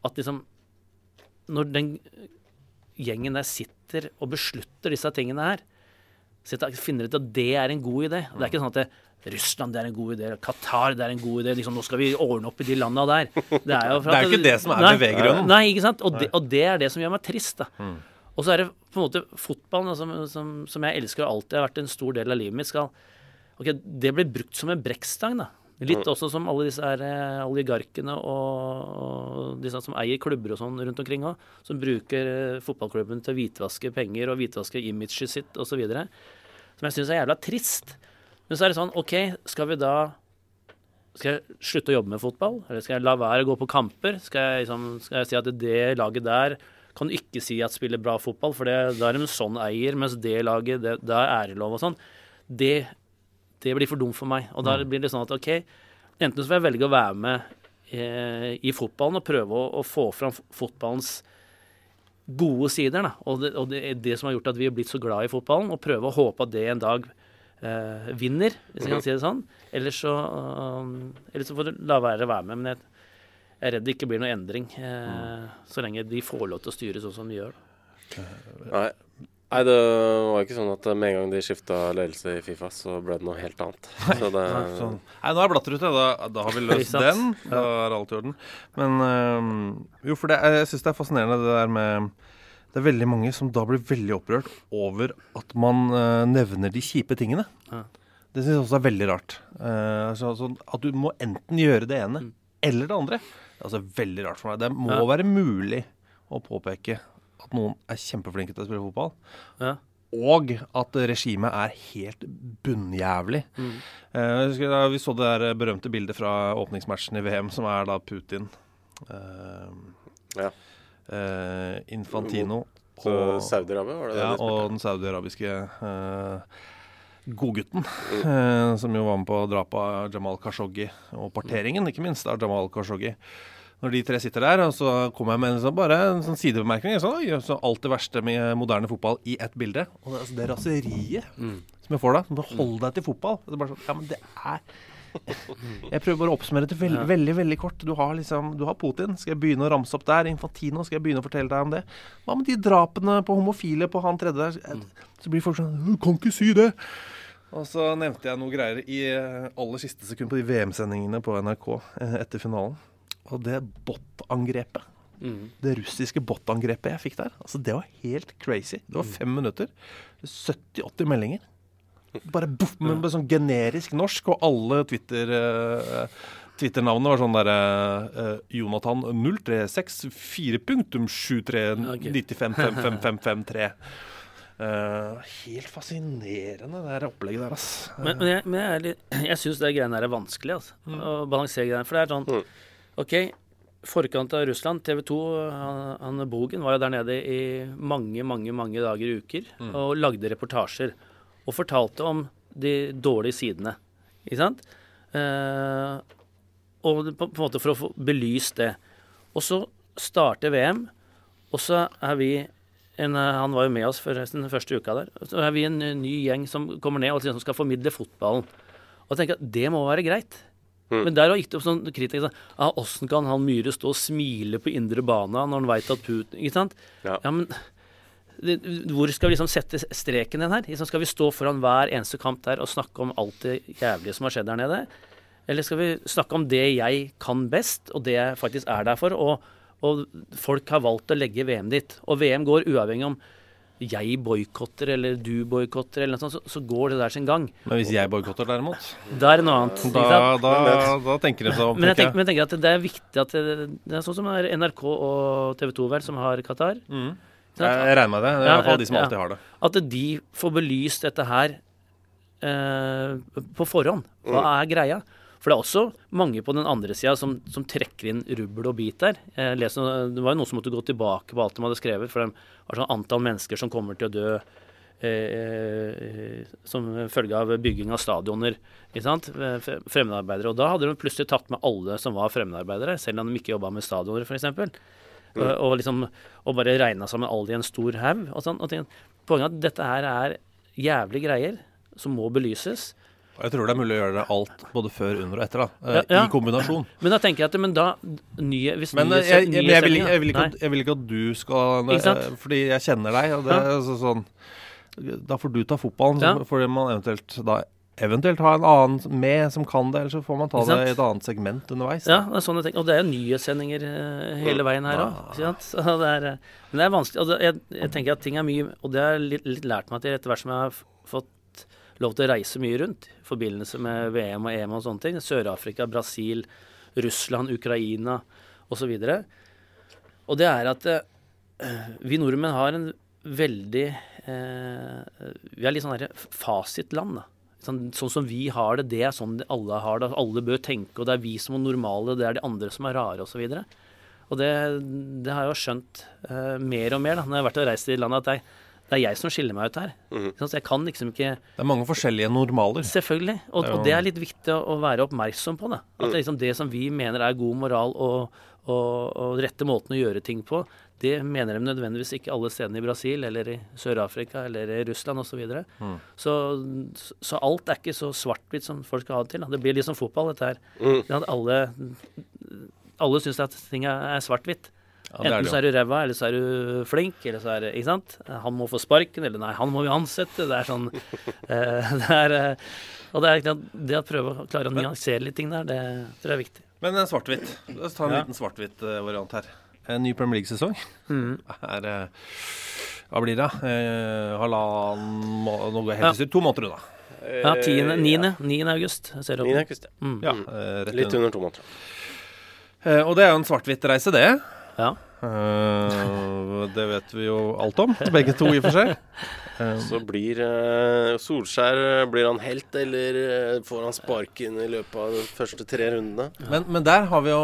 at liksom Når den gjengen der sitter og beslutter disse tingene her, så finner ut at det er en god idé. Det er ikke sånn at det, Russland det er en god idé, Qatar det er en god idé. liksom Nå skal vi ordne opp i de landa der. Det er jo, Det er jo ikke det som er beveggrunnen. Nei, ikke sant. Og det, og det er det som gjør meg trist. da. Og så er det på en måte fotballen, som, som, som jeg elsker og alltid har vært en stor del av livet mitt. skal Ok, Det blir brukt som en brekkstang. da. Litt også som alle disse her eh, oligarkene og, disse som eier klubber og sånn rundt omkring òg, som bruker eh, fotballklubben til å hvitvaske penger og hvitvaske imaget sitt osv. Som jeg syns er jævla trist. Men så er det sånn, OK, skal vi da skal jeg slutte å jobbe med fotball? Eller skal jeg la være å gå på kamper? Skal jeg, liksom, skal jeg si at det laget der kan ikke si at spiller bra fotball, for det, da er de en sånn eier, mens det laget, det, da er lov og sånn. Det, det blir for dumt for meg. Og da blir det sånn at OK, enten så får jeg velge å være med eh, i fotballen og prøve å, å få fram fotballens gode sider, da. Og, det, og det er det som har gjort at vi er blitt så glad i fotballen, og prøve å håpe at det en dag eh, vinner, hvis jeg kan si det sånn. Eller så, um, eller så får du la være å være med. Men jeg, jeg er redd det ikke blir noen endring eh, så lenge de får lov til å styre sånn som de gjør. Nei. Nei, det var ikke sånn at med en gang de skifta ledelse i Fifa, så ble det noe helt annet. Så det, Nei, sånn. Nei, nå er Blatter ute. Da, da har vi løst den. Da er alt i orden. Men øhm, jo, for det, jeg syns det er fascinerende det der med Det er veldig mange som da blir veldig opprørt over at man øh, nevner de kjipe tingene. Ja. Det syns jeg også er veldig rart. Uh, så, altså, at du må enten gjøre det ene eller det andre. Det er altså veldig rart for meg. Det må Mm. Ja. være mulig å påpeke at noen er kjempeflinke til å spille fotball. Ja. Og at regimet er helt bunnjævlig. Mm. Eh, husker da vi så det der berømte bildet fra åpningsmatchen i VM, som er da Putin, eh, Ja. eh, Infantino og, Saudi-Arabia, var det det ja, det og den saudiarabiske eh, godgutten, eh, som jo var med på drapet av Jamal Khashoggi, og parteringen, ikke minst, av Jamal Khashoggi. Når de tre sitter der, og så kommer jeg med en sånn, bare en sånn sidebemerkning. Sånn, Oi, så alt det verste med moderne fotball i ett bilde. Og det, altså, det raseriet som jeg får da. Bare hold deg til fotball. Det er bare sånn, ja, men det er Jeg prøver bare å oppsummere det veldig, veldig veldig kort. Du har liksom, du har Putin. Skal jeg begynne å ramse opp der? Infantino, skal jeg begynne å fortelle deg om det? Hva med de drapene på homofile på han tredje der? Så blir folk sånn Du kan ikke si det! Og så nevnte jeg noe greier i eh, aller siste sekund på de VM-sendingene på NRK eh, etter finalen. Og det bot-angrepet. Mm. Det russiske bot-angrepet jeg fikk der, altså det var helt crazy. Det var fem minutter. 70-80 meldinger. Bare boff, men sånn generisk norsk, og alle Twitter uh, Twitter-navnet var sånn derre uh, Jonathan 036 4.73 95 5553. Uh, helt fascinerende, det her opplegget der, ass. Men, men jeg, men jeg, jeg syns det greiene der er vanskelig. Altså, Å balansere greiene. For det er sånn OK, forkant av Russland, TV 2, han, han Bogen var jo der nede i mange, mange mange dager og uker Mm. og lagde reportasjer. Og fortalte om de dårlige sidene. Ikke sant? Eh, og på, på en måte for å få belyst det. Og så starter VM, og så er vi en, eh, han var jo med oss forresten den første uka der. Så er vi en eh, ny gjeng som kommer ned og liksom skal formidle fotballen. Og tenker at det må være greit. Men der gikk det opp sånn kritikk sånn ja, Åssen kan han Myhre stå og smile på indre bane når han veit at Putin Ikke sant? Ja. men det, hvor skal vi liksom sette streken den her? Liksom, skal vi stå foran hver eneste kamp der og snakke om alt det jævlige som har skjedd der nede? Eller skal vi snakke om det jeg kan best, og det jeg faktisk er der for? Og, og folk har valgt å legge VM dit. Og VM går uavhengig om jeg boikotter eller du boikotter, eller noe sånt, så, så går det der sin gang. Men hvis jeg boikotter, derimot Da er det noe annet. Da, da, da tenker de om, Men jeg tenker men jeg tenker at det er viktig at det, det er sånn som er NRK og TV 2 vel, som har Qatar. Jeg, jeg regner med det. Det er i hvert fall de som alltid har det. At de får belyst dette her eh, på forhånd. Hva Mm. er greia? For det er også mange på den andre sida som, som trekker inn rubbel og bit der. Leser, det var jo noen som måtte gå tilbake på alt de hadde skrevet, for det var sånn antall mennesker som kommer til å dø eh, eh, som følge av bygging av stadioner. Fremmedarbeidere. Og da hadde de plutselig tatt med alle som var fremmedarbeidere, selv om de ikke jobba med stadioner, f.eks. Mm. Og, og liksom Og bare regna sammen alle i en stor haug. Og sånn, og Poenget er at dette her er jævlige greier som må belyses. Og jeg tror det er mulig å gjøre det alt både før, under og etter. da Ja, ja. I kombinasjon. Men da tenker jeg at men da nye, hvis Men nye, eh, jeg, jeg, nye jeg, vil, jeg, vil ikke, jeg vil ikke at du skal eh, Fordi jeg kjenner deg. Og det, er altså sånn, da får du ta fotballen, så får man eventuelt da eventuelt ha en annen med som kan det, eller så får man ta det i et annet segment underveis. Ja, det er sånn jeg tenker. Og det er jo nyhetssendinger eh, hele veien her òg. Men det er vanskelig. Og det, jeg, jeg tenker at ting er mye Og det har jeg litt, litt lært meg til etter hvert som jeg har fått lov til å reise mye rundt i forbindelse med VM og EM og sånne ting. Sør-Afrika, Brasil, Russland, Ukraina osv. Og, så og det er at eh, vi nordmenn har en veldig eh, Vi er litt sånn fasitland, da. Sånn, sånn, som vi har det, det er sånn alle har det. Alle bør tenke, og det er vi som er normale, det er de andre som er rare, osv. Og, så og det, det, har jeg jo skjønt eh, mer og mer da, når jeg har vært og reist i landet, at er, det er jeg som skiller meg ut her. Mm. Så jeg kan liksom ikke Det er mange forskjellige normaler. Selvfølgelig. Og, og det er litt viktig å være oppmerksom på. det. At det, liksom det som vi mener er god moral og, og, og rette måten å gjøre ting på, det mener de nødvendigvis ikke alle stedene i Brasil eller i Sør-Afrika eller i Russland osv. Så, videre. mm. så Så alt er ikke så svart-hvitt som folk skal ha det til. Da. Det blir litt som fotball, dette her. Mm. Alle, alle syns at ting er svart-hvitt. Ja, Enten så er du ræva, eller så er du flink, eller så er Ikke sant? Han må få sparken, eller nei, han må vi ansette. Det er sånn eh, Det er eh, Og det, er, det å prøve å klare å nyansere litt ting der, det tror jeg er viktig. Men svart-hvitt. La oss ta en ja. liten svart-hvitt-variant her. En ny Premier League-sesong mm. er eh, Hva blir det? Eh, halvannen Nå går jeg helt til To måneder unna. Ja, 10. 9. 9. august. 9. august, ja. Mm. ja eh, Litt under to måneder. Eh, og det er jo en svart-hvitt-reise, det. Ja. Uh, det vet vi jo alt om, begge to i og for seg. Så blir uh, Solskjær Blir han helt, eller får han sparken i løpet av de første tre rundene? Men, men der har vi jo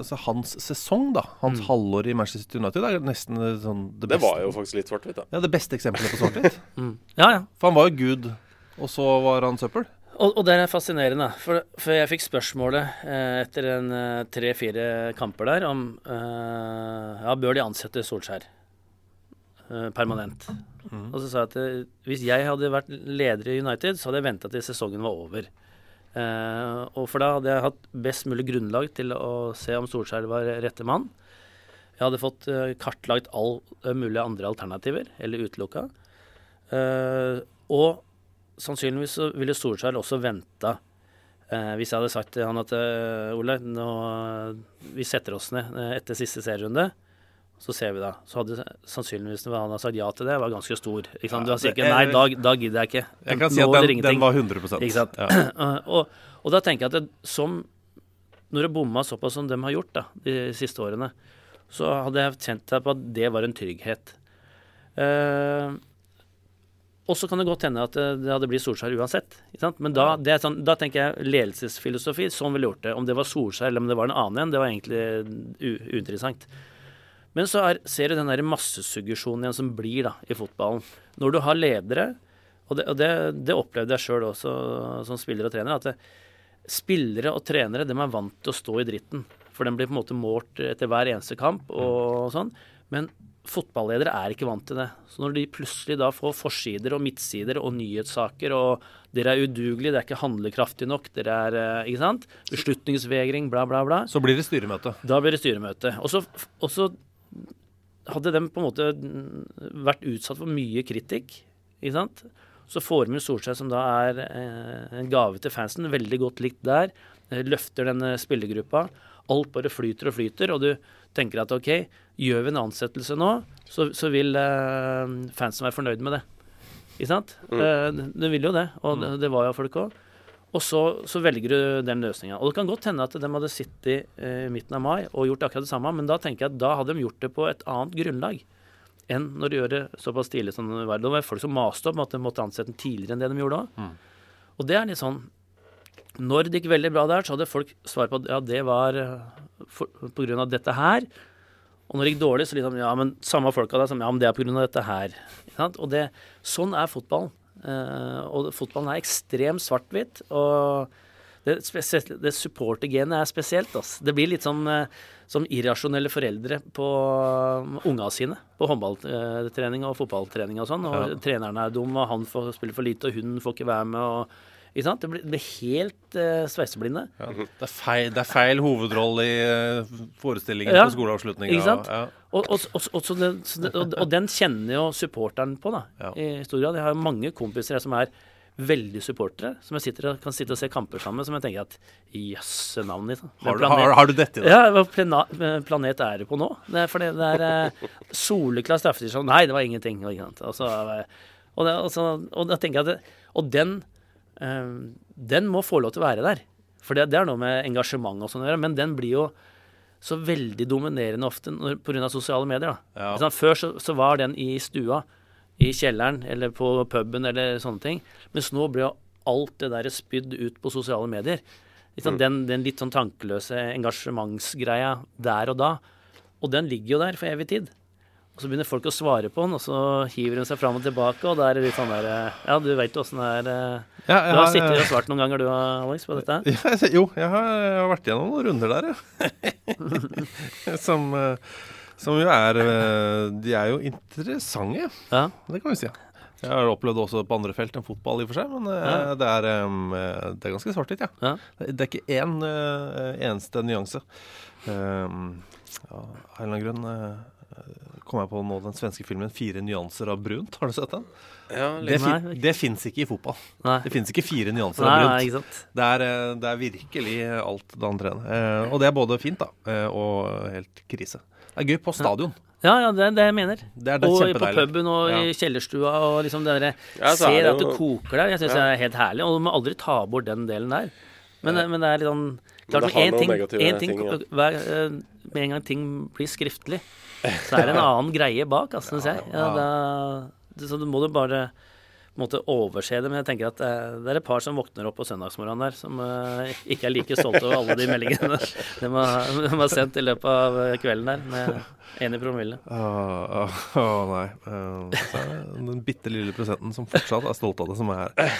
altså hans sesong, da. Hans mm. halvår i Manchester United er nesten sånn det beste. Det var jo faktisk litt svart-hvitt, da. Ja, det beste eksempelet på svart-hvitt. mm. ja, ja. For han var jo gud, og så var han søppel. Og, og, det er fascinerende, for, for jeg fikk spørsmålet eh, etter en eh, tre-fire kamper der om eh, ja, bør de ansette Solskjær eh, permanent. Mm. Og så sa jeg at eh, hvis jeg hadde vært leder i United, så hadde jeg venta til sesongen var over. Eh, og for da hadde jeg hatt best mulig grunnlag til å se om Solskjær var rette mann. Jeg hadde fått kartlagt all mulige andre alternativer, eller utelukka. og sannsynligvis så ville Solskjær også venta. Eh, hvis jeg hadde sagt til han at eh, Ole, nå, vi setter oss ned eh, etter siste serierunde, så ser vi da. Så hadde sannsynligvis han hadde sagt ja til det, var ganske stor. Ikke sant? Du har sikkert nei, da, da gidder jeg ikke. Jeg kan si at den, den var 100 Ikke sant? Ja. og, og, da tenker jeg at det, som Når det bomma såpass som de har gjort da, de siste årene, så hadde jeg kjent på at det var en trygghet. Uh, og så kan det godt hende at det hadde blitt Solskjær uansett. Men da, sånn, da, tenker jeg ledelsesfilosofi. Sånn ville gjort det. Om det var Solskjær eller om det var en annen en, det var egentlig uinteressant. Men så er, ser du den der massesuggesjonen igjen som blir da, i fotballen. Når du har ledere, og det, og det, det opplevde jeg sjøl også som spiller og trener, at det, spillere og trenere de er vant til å stå i dritten. For den blir på en måte målt etter hver eneste kamp og sånn. Men fotballedere er ikke vant til det. Så når de plutselig da får forsider og midtsider og nyhetssaker, og dere er udugelige, det er ikke handlekraftig nok, dere er eh, ikke sant? beslutningsvegring, bla, bla, bla. Så blir det styremøte. Da blir det styremøte. Og så hadde de på en måte vært utsatt for mye kritikk, ikke sant. Så får vi Solskjær, som da er eh, en gave til fansen, veldig godt likt der. Eh, løfter denne spillergruppa. Alt bare flyter og flyter, og du tenker at OK, gjør vi en ansettelse nå, så, så vil uh, fansen være fornøyd med det. Ikke sant? Mm. Uh, de vil jo det, og det, det var jo folk òg. Og så, så, velger du den løsninga. Og det kan godt hende at de hadde sittet eh, i midten av mai og gjort akkurat det samme, men da tenker jeg at da hadde de gjort det på et annet grunnlag enn når de gjør det såpass tidlig som det var. Det var folk som maste om at de måtte ansette den tidligere enn det de gjorde òg. Mm. Og det er litt sånn Når det gikk veldig bra der, så hadde folk svar på at ja, det var pga. på grunn av dette her. Og når det gikk dårlig, så liksom Ja, men samme folka der som Ja, men det er pga. dette her. Og det, sånn er fotballen. Uh, og fotballen er ekstremt svart-hvitt. Og det, det supportergenet er spesielt. Altså. Det blir litt sånn som irrasjonelle foreldre på unga sine. På håndballtrening og fotballtrening og sånn. Og ja. treneren er dum, og han får spille for lite, og hun får ikke være med. og ikke sant? Det blir, det blir helt uh, sveiseblinde. Ja, det, er feil, det, er feil, hovedrolle i uh, forestillingen ja, på skoleavslutninga. Ikke sant? Ja. Og, og, og, den, og, den kjenner jo supporteren på, da, i stor grad. Jeg har mange kompiser som er veldig supportere, som jeg sitter og, kan sitte og se kamper sammen med, som jeg tenker at jøsse navn, liksom. Har, har, har, du dette i det? Ja, hva planet er det på nå? Det er, for det, er uh, soleklar straffesituasjon. Nei, det var ingenting. Og så, Og, det, og, så, og det, Og den, eh, den må få lov til å være der. For det, det er noe med engasjement og sånn å gjøre. Men den blir jo så veldig dominerende ofte pga. sosiale medier. Ja. Sånn. Før så, så var den i stua, i kjelleren eller på puben eller sånne ting. Mens nå blir jo alt det der spydd ut på sosiale medier. Sånn, mm. Den, den litt sånn tankeløse engasjementsgreia der og da. Og den ligger jo der for evig tid. Og så begynner folk å svare på den, og så hiver hun seg fram og tilbake, og da er det litt sånn der eh, Ja, du veit åssen det er. eh. Ja, du har har, sittet eh, og svart noen ganger, du Alex, på dette? Ja, jeg- jo, jeg har, jeg har vært gjennom noen runder der, ja. som, som jo er De er jo interessante, Ja. det kan vi si. Jeg har opplevd det også på andre felt enn fotball, i og for seg, men Ja. det, er, eh, det er ganske svart-hvitt, ja. Ja. Det er ikke én eh, eneste nyanse. Um, ja, av en eller annen grunn kom jeg på nå den svenske filmen 'Fire nyanser av brunt'. Har du sett den? Ja, Det, fin det fins ikke i fotball. Nei. Det fins ikke fire nyanser Nei, av nei, brunt. ikke sant. Det er, eh, det er virkelig alt det andre. Eh, og det er både fint da, eh, og helt krise. Det er gøy på stadion. Ja, ja, det er det jeg mener. Det er, det er Og på puben og i kjellerstua og liksom det derre Ja, Ser er det at det koker der. Jeg syns Ja. det er helt herlig. Og du må aldri ta bort den delen der. Men, men det er litt sånn Klart med én ting, en ting ting, ja. hver, eh, Med en gang ting blir skriftlig, så er det en annen greie bak, altså, syns jeg. Ja, da, så du må du bare på måte overse det. Men jeg tenker at eh, det er et par som våkner opp på søndagsmorgenen der, som eh, ikke er like stolte over alle de meldingene de har, de har sendt i løpet av kvelden der, med én i promille. Åh, oh, oh, nei. Uh, så er det den bitte lille prosenten som fortsatt er stolt av det, som er her.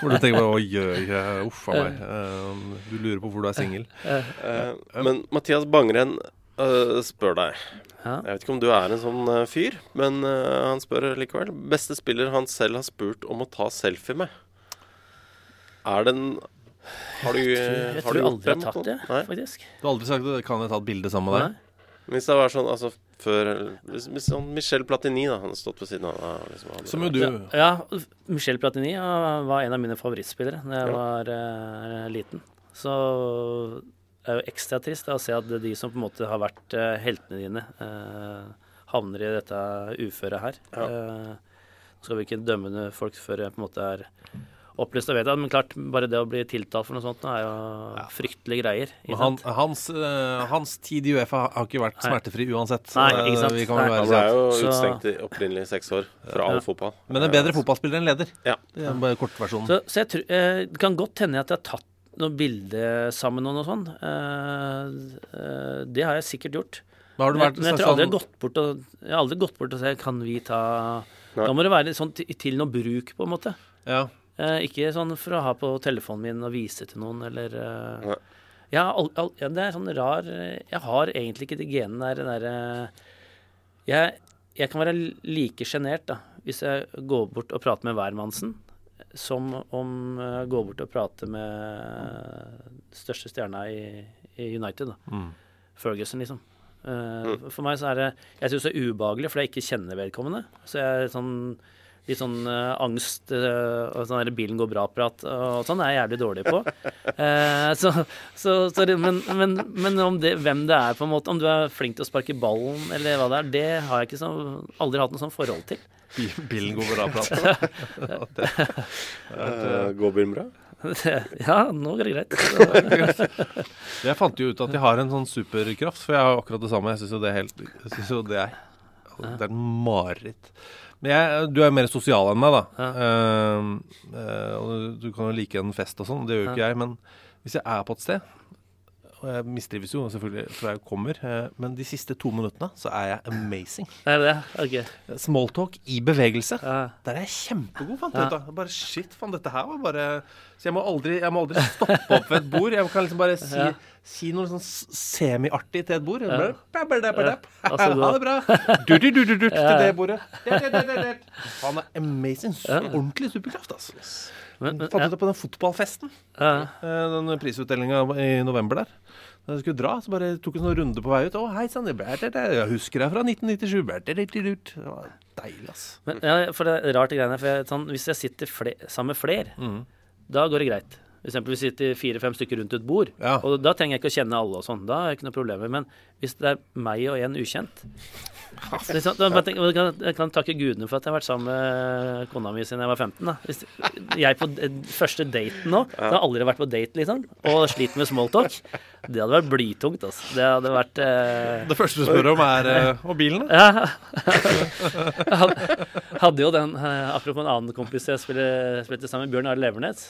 Hvor du tenker bare 'hva gjør jeg', uff a meg. Uh, du lurer på hvor du er singel. Uh, men Mathias Bangren eh, spør deg. Ja. Jeg vet ikke om du er en sånn uh, fyr, men uh, han spør likevel. Beste spiller han selv har spurt om å ta selfie med. Er den Har du, Jeg har tror du jeg aldri har tatt det, Nei? faktisk. Du har aldri sagt at kan jeg ta et bilde sammen med deg? Nei. Hvis det var sånn altså før hvis, hvis sånn Michel Platini da Han har stått ved siden av deg. Liksom, Som jo du Ja, Michel Platini var en av mine favorittspillere da jeg var eh, liten. Så det er jo ekstra trist da, å se at er de som på en måte har vært eh, heltene dine, eh, havner i dette uføret her. Ja. Eh, Nå skal vi ikke dømme folk før jeg på en måte er opplyst og vedtatt, men klart, bare det å bli tiltalt for noe sånt nå er jo fryktelige greier. Men han, hans, uh, hans tid i Uefa har ikke vært smertefri uansett. Nei, Eh, ikke sant. Vi kan vel Nei. Han være ble jo Så- utstengt i opprinnelig seks år fra all Ja. fotball. Men en bedre fotballspiller enn leder. Ja. Det er bare kortversjonen. Så, så jeg tror, eh, det kan godt hende at jeg har tatt noe bilde sammen og noe sånt. Eh, eh, det har jeg sikkert gjort. Har du vært men jeg tror aldri jeg sånn har gått bort og Jeg har aldri gått bort og sagt Kan vi ta Nei. Da må det være sånn til, til noe bruk, på en måte. ja. Eh, ikke sånn for å ha på telefonen min og vise til noen, eller eh, Nei. jeg har al, al, ja, Det er sånn rar Jeg har egentlig ikke de genene der, der jeg, jeg kan være like sjenert da, hvis jeg går bort og prater med hvermannsen, som om jeg går bort og prater med største stjerna i, i United. da. Mm. Ferguson, liksom. Eh, For meg så er det Jeg syns det er ubehagelig, fordi jeg ikke kjenner vedkommende. Så jeg er sånn litt sånn uh, angst uh, og sånn der bilen går bra-prat og sånn er jeg jævlig dårlig på. Eh, så, så, så det, men, men, men om det, hvem det er, på en måte, om du er flink til å sparke ballen eller hva det er, det har jeg ikke så, aldri hatt noe sånn forhold til. Bi- Bilen går bra prat. Uh, går bilen bra? ja, nå går det greit. Jeg fant jo ut at jeg har en sånn superkraft, for jeg har akkurat det samme. Jeg syns jo det er helt Jeg synes jo det er Det er en mareritt. Men jeg, du er mer sosial enn meg, da. Uh, uh, og du, du kan jo like en fest og sånn. Det gjør jo ikke jeg. Men hvis jeg er på et sted Og jeg mistrives jo selvfølgelig fra jeg kommer, eh, men de siste to minuttene så er jeg amazing. Er det? Ok. Smalltalk i bevegelse. Ja. Der er jeg kjempegod, fant Ja. jeg ut av. Bare shit, faen, dette her var bare Så jeg må aldri, jeg må aldri stoppe opp ved et bord. Jeg kan liksom bare si, Ja. si noe sånn semiartig til et bord. Ja. Bare. Ja, altså, Ha det bra. Du, du, du, du, du, til Ja. det bordet. Ja, ja, ja, ja, ja. Faen, det er amazing. Så Ja. Ordentlig superkraft, altså. Men, men, ja. ut det på den fotballfesten. Ja. eh, Den prisutdelinga i november der. Da jeg skulle dra, så bare tok en sånn runde på vei ut. Å, hei sann, jeg husker deg fra 1997. Blæ, blæ, blæ, blæ. Det var deilig, ass. Men, ja, for det er rart det greiene. For jeg, sånn, hvis jeg sitter fler, sammen med flere, Mm. da går det greit. Hvis vi sitter fire-fem stykker rundt et bord, Ja. og da trenger jeg ikke å kjenne alle og sånn. Da har jeg ikke noe problemer. Men hvis det er meg og en ukjent sånn, da tenk, jeg, kan, jeg kan takke gudene for at jeg har vært sammen med kona mi siden jeg var 15. Da. Hvis jeg på første daten nå Da har jeg aldri vært på date, liksom, og sliter med smalltalk. Det hadde vært blytungt, altså. Det hadde vært eh, Det første du spør om, er eh, Og bilen, ja. Hadde, jo den eh, Apropos en annen kompis jeg spilte, sammen med, Bjørn Arild Levernes.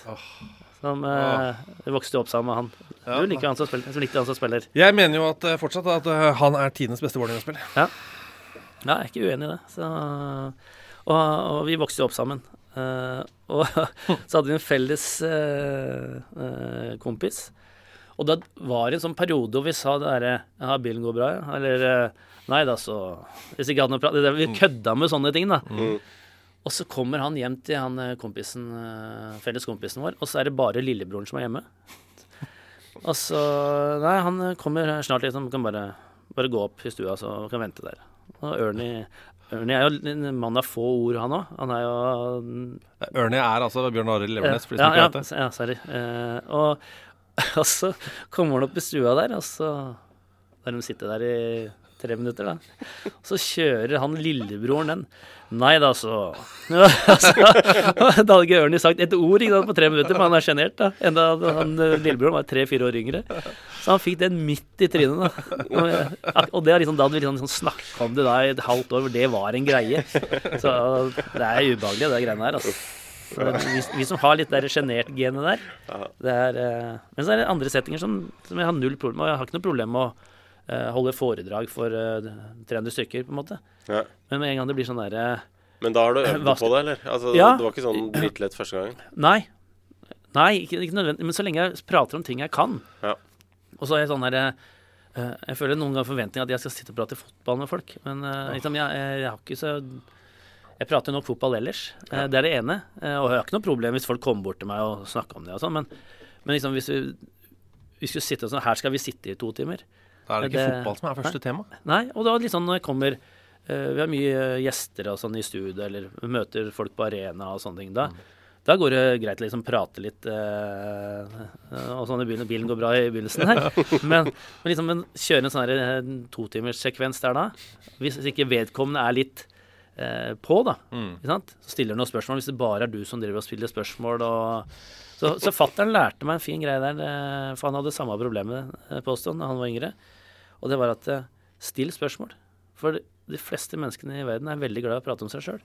Som eh, vokste opp sammen med han. Ja. Du liker han som spiller. Som likte han som spiller. Jeg mener jo at eh, fortsatt at eh, han er tidenes beste Vålerenga-spiller. Ja. ja, jeg er ikke uenig i det. Så, og, og vi vokste jo opp sammen. Eh, og så hadde vi en felles eh, eh, kompis. Og da var det en sånn periode hvor vi sa det derre Ja, bilen går bra, ja. Eller eh, Nei da, så Hvis ikke hadde noe prat Vi kødda med sånne ting, da. Og så kommer han hjem til han eh, kompisen, eh, felles kompisen vår, og så er det bare lillebroren som er hjemme. Og så Nei, han kommer snart, liksom. Kan bare, bare gå opp i stua, så kan vente der. Og Ernie Ernie er jo en mann av få ord, han òg. Han er jo Ernie er altså Bjørn Arild Levernes, for de som ikke vet det. ja, sorry. Eh, og, og så kommer han opp i stua der, og så Der de sitter der i tre minutter, da. Så kjører han lillebroren den. Nei da, så altså, Da hadde ikke Ernie sagt et ord sant, på tre minutter, for han er sjenert, da. Enda han eh, lillebroren var tre-fire år yngre. Så han fikk den midt i trynet, da. Og, og det er liksom, da hadde vi liksom, liksom snakka om det da i et halvt år, hvor det var en greie. Så det er ubehagelig, det greiene her, altså. Så vi, vi som har litt det sjenert-genet der det er, eh, Men så er det andre settinger som, som jeg har null problem med. Jeg har ikke noe problem med å eh, holde foredrag for eh, 300 stykker, på en måte. Ja. Men med en gang det blir sånn derre Men da har du øvd på det, eller? Altså, Ja. Det var ikke sånn dritlett første gangen? Nei. Nei, ikke, ikke nødvendig. Men så lenge jeg prater om ting jeg kan. Ja. Og så er jeg sånn der eh, Jeg føler noen ganger forventning at jeg skal sitte og prate fotball med folk. Men eh, liksom, jeg, jeg, jeg har ikke så Jeg prater nok fotball ellers. Ja. det er det ene. Eh, og jeg har ikke noe problem hvis folk kommer bort til meg og snakker om det og sånn. Men, men liksom hvis vi, vi skulle sitte sånn Her skal vi sitte i to timer. Da er det ikke fotball som er første nei. tema. Nei, og da litt sånn når jeg kommer eh, Vi har mye gjester og sånn i studio, eller møter folk på arena og sånne ting. Da, da går det greit å liksom prate litt eh, og sånn i begynnelsen. Bilen går bra i begynnelsen her. Men, men liksom men kjøre en sånn eh, totimerssekvens der da, hvis ikke vedkommende er litt eh, på, da, ikke sant? så stiller han noen spørsmål. Hvis det bare er du som driver og spiller spørsmål og Så, så fattern lærte meg en fin greie der, eh, for han hadde samme problemet, eh, han, da han var yngre. Og det var at eh, still spørsmål. For de fleste menneskene i verden er veldig glad i å prate om seg sjøl.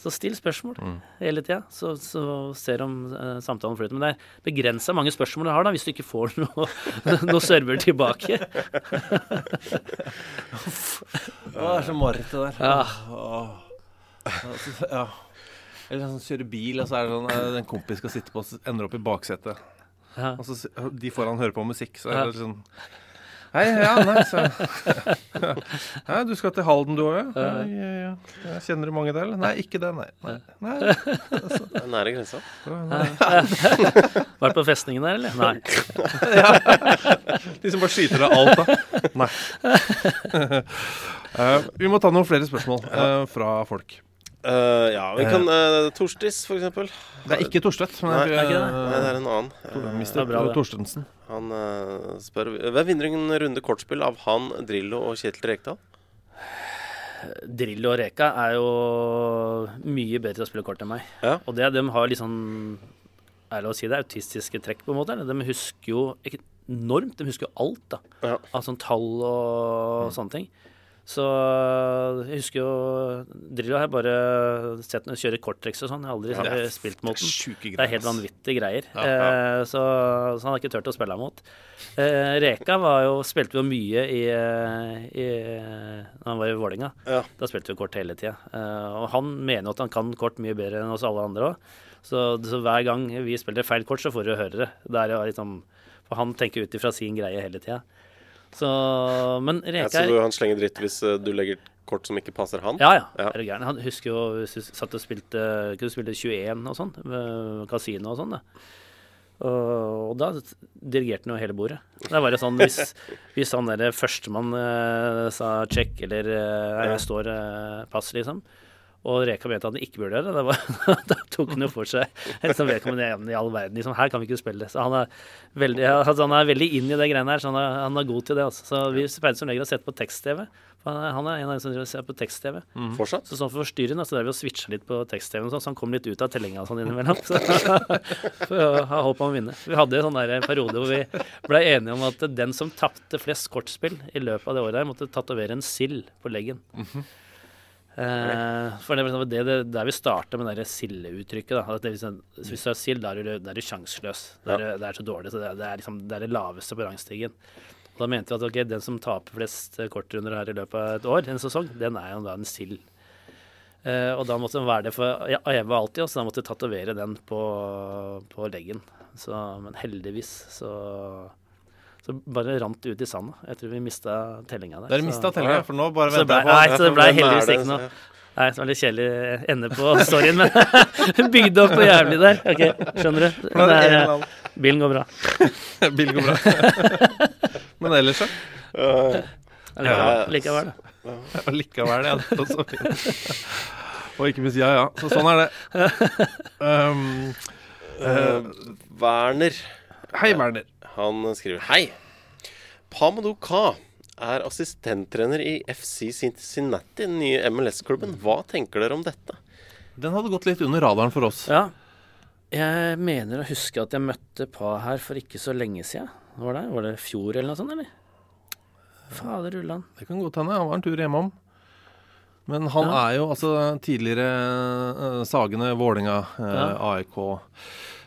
Så still spørsmål hele tida, så, så ser om eh, samtalen flyter. Men det er begrensa mange spørsmål du har da, hvis du ikke får noe, noe server tilbake. Det er så mareritt, det der. Ja. Åh. Ja. Eller sånn kjøre bil, og så er det sånn eh, en kompis skal sitte på, og så ender opp i baksetet. Ja. Og så de foran hører på musikk, så er det sånn Hei, ja, nei, så Nei, Du skal til Halden, du òg, ja? Ja, ja, ja. ja? Kjenner du mange der, eller? Nei, ikke det, nei. nei. nei. Altså. er nære grensa. Vært på festningen der, eller? Nei. De som bare skyter av alt, da. Nei. Uh, vi må ta noen flere spørsmål uh, fra folk. Eh, ja, vi kan uh, Torstis, for eksempel. Det er ikke Torstvedt. Nei, det er ikke det. Nei, det er en annen. Tor- Eh, Mr. det er bra. Torstensen. Han uh, spør Hvem vinner en runde kortspill av han, Drillo og Kjetil Rekdal? Drillo og Reka er jo mye bedre til å spille kort enn meg. Ja. Og det, de har litt sånn Ærlig å si det? Autistiske trekk, på en måte. De husker jo enormt. De husker jo alt, da. Ja. Av sånn tall og sånne ting. Så jeg husker jo Drillo har jeg bare sett ham kjøre korttrekk og sånn. Jeg har aldri Ja, er eh, spilt mot den. Det er helt vanvittige greier. Ja, ja. Eh, så, så han har ikke turt å spille mot. Eh, Reka var jo, spilte jo mye i, eh, i Når han var i. Ja. Da spilte vi kort hele tida. og han mener jo at han kan kort mye bedre enn oss alle andre òg. Så, så hver gang vi spiller feil kort, så får du høre det. det er jo liksom, for han tenker ut ifra sin greie hele tida. Så Men Ja, så du, han slenger dritt hvis eh, du legger kort som ikke passer han? ja, ja. Ja. Er du gæren? Han husker jo hvis du satt og spilte Kunne spille 21 og sånn, kasino og sånn. Og, og da dirigerte han jo hele bordet. Da var det sånn hvis, hvis han der førstemann eh, sa check eller eh, jeg står pass, liksom, Og Reka mente at han ikke burde gjøre det. Var, da tok han jo for seg liksom, vedkommende igjen i all verden. Liksom, her kan vi ikke spille. det. Så han er veldig, altså, han er veldig inn i det greiene her, så han er, han er god til det. Altså. Så vi pleide som regel å sette på tekst-TV. Han er, han er en av de som ser på tekst-TV. Fortsatt? Så sånn for forstyrrende, så drev vi og switcha litt på tekst-TV, sånn, så han kom litt ut av tellinga sånn innimellom. Så, for å ha håp om å vinne. Vi hadde en sånn periode hvor vi ble enige om at den som tapte flest kortspill i løpet av det året, her, måtte tatovere en sild på leggen. Eh, for det er det, det, der vi starta med det sildeuttrykket. det, hvis, du har sild, da er du, er du sjanseløs. Det ja. det er så dårlig. så Det, er- er liksom, er det laveste på rangstigen. Da mente vi at okay, den som taper flest kortrunder her i løpet av et år, en sesong, den er jo da en sild. Eh, og da måtte den være det for ja, jeg var alltid, så da måtte jeg tatovere den på, på leggen. Så, men heldigvis så så bare rant ut i sanda. Jeg tror vi mista tellinga der. Dere mista tellinga, for nå bare så det venter jeg på Nei, så det ble heldigvis det? ikke noe. Nei, så var det litt kjedelig ende på storyen, men bygde opp noe jævlig der. Ok, skjønner du? Er Det er, annen- bilen går bra. bilen går bra. Men ellers, så? Ja, likevel da. Ja, likevel, ja. Det var så fint. Og ikke minst ja, ja. Så sånn er det. Um, uh, Werner, hei, Werner. Han skriver Hei. Pamadou Ka er assistenttrener i FC Cincinnati, den nye MLS-klubben. Hva tenker dere om dette? Den hadde gått litt under radaren for oss. Ja. Jeg mener å huske at jeg møtte Pa her for ikke så lenge siden. Var det, var det fjor eller noe sånt, eller? Fader ullan. Det kan godt hende. Han var en tur hjemom. Men han Ja. er jo altså tidligere uh, Sagene, Vålinga, uh, Ja. AIK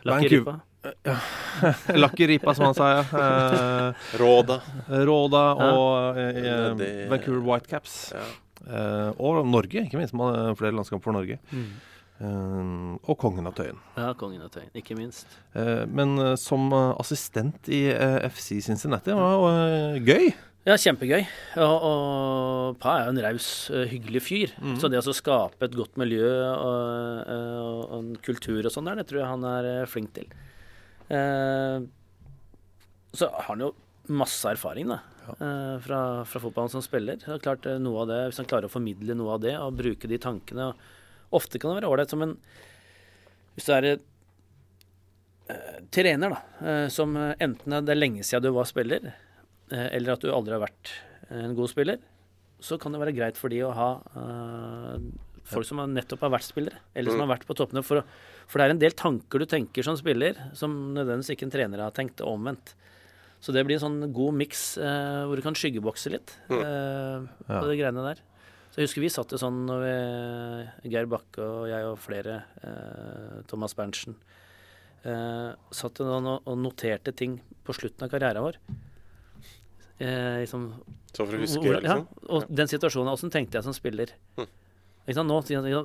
Lucky Vancouver- Lakkeripa, som han sa, ja. Eh, Råda. Råda og eh, eh, Vancouver Whitecaps. Ja. Eh, og Norge, ikke minst. Man har flere landskamper for Norge. Mm. Eh, og Kongen av Tøyen. Ja, kongen av Tøyen, ikke minst. Eh, men som assistent i eh, FC Cincinnati var jo eh, gøy. Ja, kjempegøy. Og, og Pa er jo en raus, hyggelig fyr. Så det å skape et godt miljø og, og en kultur og sånn der, det tror jeg han er flink til. Eh, så har han jo masse erfaring, da. eh, Fra, fra fotballen som spiller. Det er klart eh, noe av det, Hvis han klarer å formidle noe av det og bruke de tankene Ofte kan det være ålreit som en Hvis du er trener, da, som enten enten det er lenge siden du var spiller, eller at du aldri har vært en god spiller, så kan det være greit for de å ha folk som nettopp har vært spillere, eller som har vært på toppene. For, å- for det er en del tanker du tenker som spiller, som nødvendigvis ikke en trener har tenkt, og omvendt. Så det blir en sånn god miks eh, hvor du kan skyggebokse litt eh, på de greiene der. Så jeg husker vi satt jo sånn når vi, Geir Bakke og jeg og flere, eh, Thomas Berntsen, eh, satt jo nå og noterte ting på slutten av karrieren vår. Eh, liksom, Så for å huske, hvor- liksom? Ja, og den situasjonen, åssen tenkte jeg som spiller? Sant? Nå,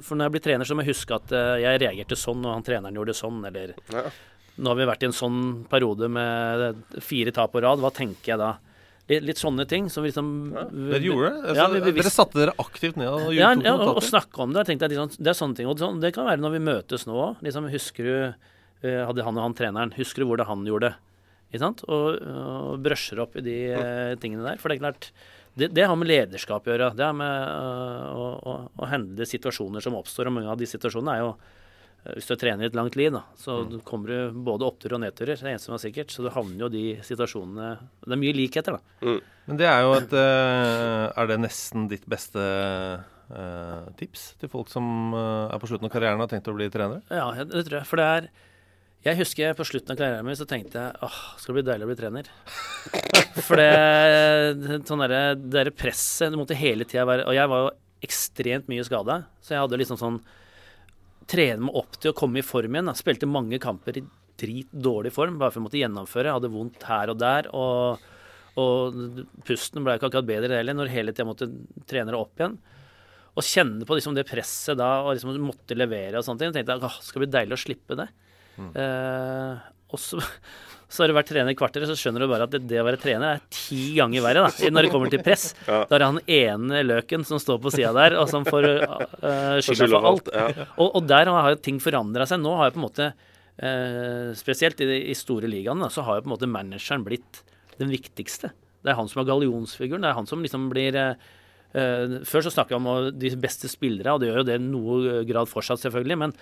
for når jeg blir trener, så må jeg huske at eh, jeg reagerte sånn, og han treneren gjorde sånn, eller Ja. Nå har vi vært i en sånn periode med fire tap på rad, hva tenker jeg da? Litt, litt sånne ting som vi liksom Dere gjorde det? Ja, Altså, vi dere satte dere aktivt ned og gjorde ja, ja, og, og snakke om det. Jeg tenkte at liksom, Det er sånne ting. Og sånn, det kan være når vi møtes nå òg. Liksom, husker du eh, Hadde han og han treneren Husker du hvordan han gjorde det? Ikke sant? Og, og brøsjer opp i de eh, tingene der. For det er klart det, det har med lederskap å gjøre. Det har med øh, å, å, å handle situasjoner som oppstår. Og mange av de situasjonene er jo øh, Hvis du er trener i et langt liv, da, så Mm. kommer du både oppturer og nedturer. Det er eneste som er sikkert. Så du havner jo i de situasjonene Det er mye likheter, da. Men det er jo et eh, Er det nesten ditt beste tips til folk som er på slutten av karrieren og har tenkt å bli trenere? Ja, det det tror jeg. For det er Jeg husker på slutten av karrieren min så tenkte jeg åh, skal det bli deilig å bli trener. For det sånn derre derre presset Du måtte hele tida være Og jeg var jo ekstremt mye skada, så jeg hadde liksom sånn Trene meg opp til å komme i form igjen. Da. Spilte mange kamper i dritdårlig form bare for å måtte gjennomføre. Jeg hadde vondt her og der. Og, og pusten ble ikke akkurat bedre heller når hele tida måtte trene det opp igjen. Og kjenne på liksom det presset da, og liksom måtte levere og sånne ting. Jeg tenkte jeg, skal det bli deilig å slippe det. Eh, og så, så har du vært trener i kvarter, så skjønner du bare at det, det å være trener er ti ganger verre da, når det kommer til press. Da er det han ene løken som står på sida der, og som får uh, skylda for alt. ja. Og, og der har jo ting forandra seg. Nå har jeg på en måte, eh, spesielt i de i store ligaene, så har jo på en måte manageren blitt den viktigste. Det er han som er gallionsfiguren. Det er han som liksom blir eh, Uh, Før så snakka vi om de beste spillere, og det gjør jo det noe grad fortsatt, selvfølgelig. Men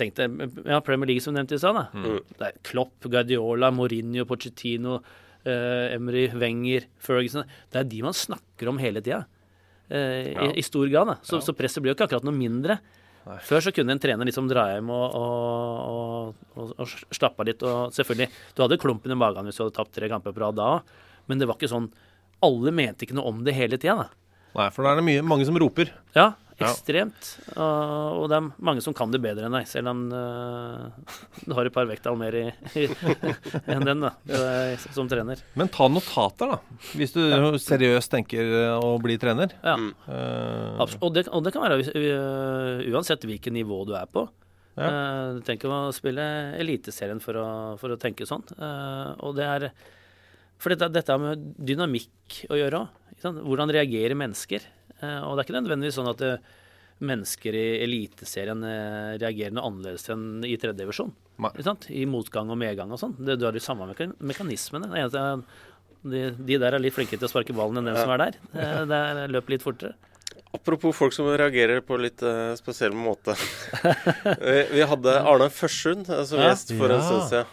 tenk deg ja, Premier League, som nevnt i stad. Mm. Det er Klopp, Guardiola, Mourinho, Pochettino, eh, Emery, Wenger, Ferguson. Det er de man snakker om hele tida. Eh, Ja. i, I stor grad. Så, så presset blir jo ikke akkurat noe mindre. Før så kunne en trener liksom dra hjem og, og, og, og, slappe av litt. Og selvfølgelig, du hadde klumpen i magen hvis du hadde tapt tre kamper på rad da òg, men det var ikke sånn Alle mente ikke noe om det hele tida, da. Nei, for da er det mye, mange som roper. Ja, Ja. Ekstremt. Og, og det er mange som kan det bedre enn deg, selv om uh, du har et par vekttall mer i, i, enn den, da, eh, som trener. Men ta notater, da. Hvis du seriøst tenker eh, å bli trener. Ja. uh, Og det, og det kan være uh, uansett hvilket nivå du er på. Eh, du trenger ikke å spille Eliteserien for å, for å tenke sånn. Eh, og det er For dette, dette har med dynamikk å gjøre òg. Hvordan reagerer mennesker? Eh, og det er ikke nødvendigvis sånn at eh, mennesker i Eliteserien eh, reagerer noe annerledes enn i tredjedivisjon. I motgang og medgang og sånn. Du har de samme mekanismene. De, de der er litt flinkere til å sparke ballen enn dem Ja. som er der. Det er- løper litt fortere. Apropos folk som reagerer på litt spesiell måte. vi, vi hadde Arne Førsund som gjest for en stund siden.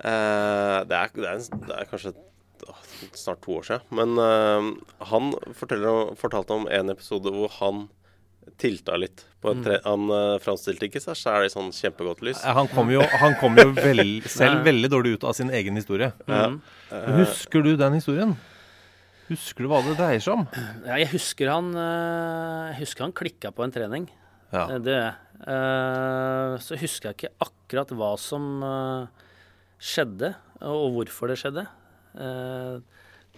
Det, er, det, er, en- det er kanskje åh, snart to år siden. Men uh, han om- fortalte om en episode hvor han tilta litt. På en tre, Han uh, framstilte ikke seg sjæl i sånn kjempegodt lys. han kom jo, han kom jo vel, selv veldig dårlig ut av sin egen historie. Ja. Husker du den historien? Husker du hva det dreier seg om? Ja, jeg husker han uh, Jeg husker han klikka på en trening. Ja. Eh, Det uh, Så husker jeg ikke akkurat hva som uh, skjedde, og hvorfor det skjedde. Eh,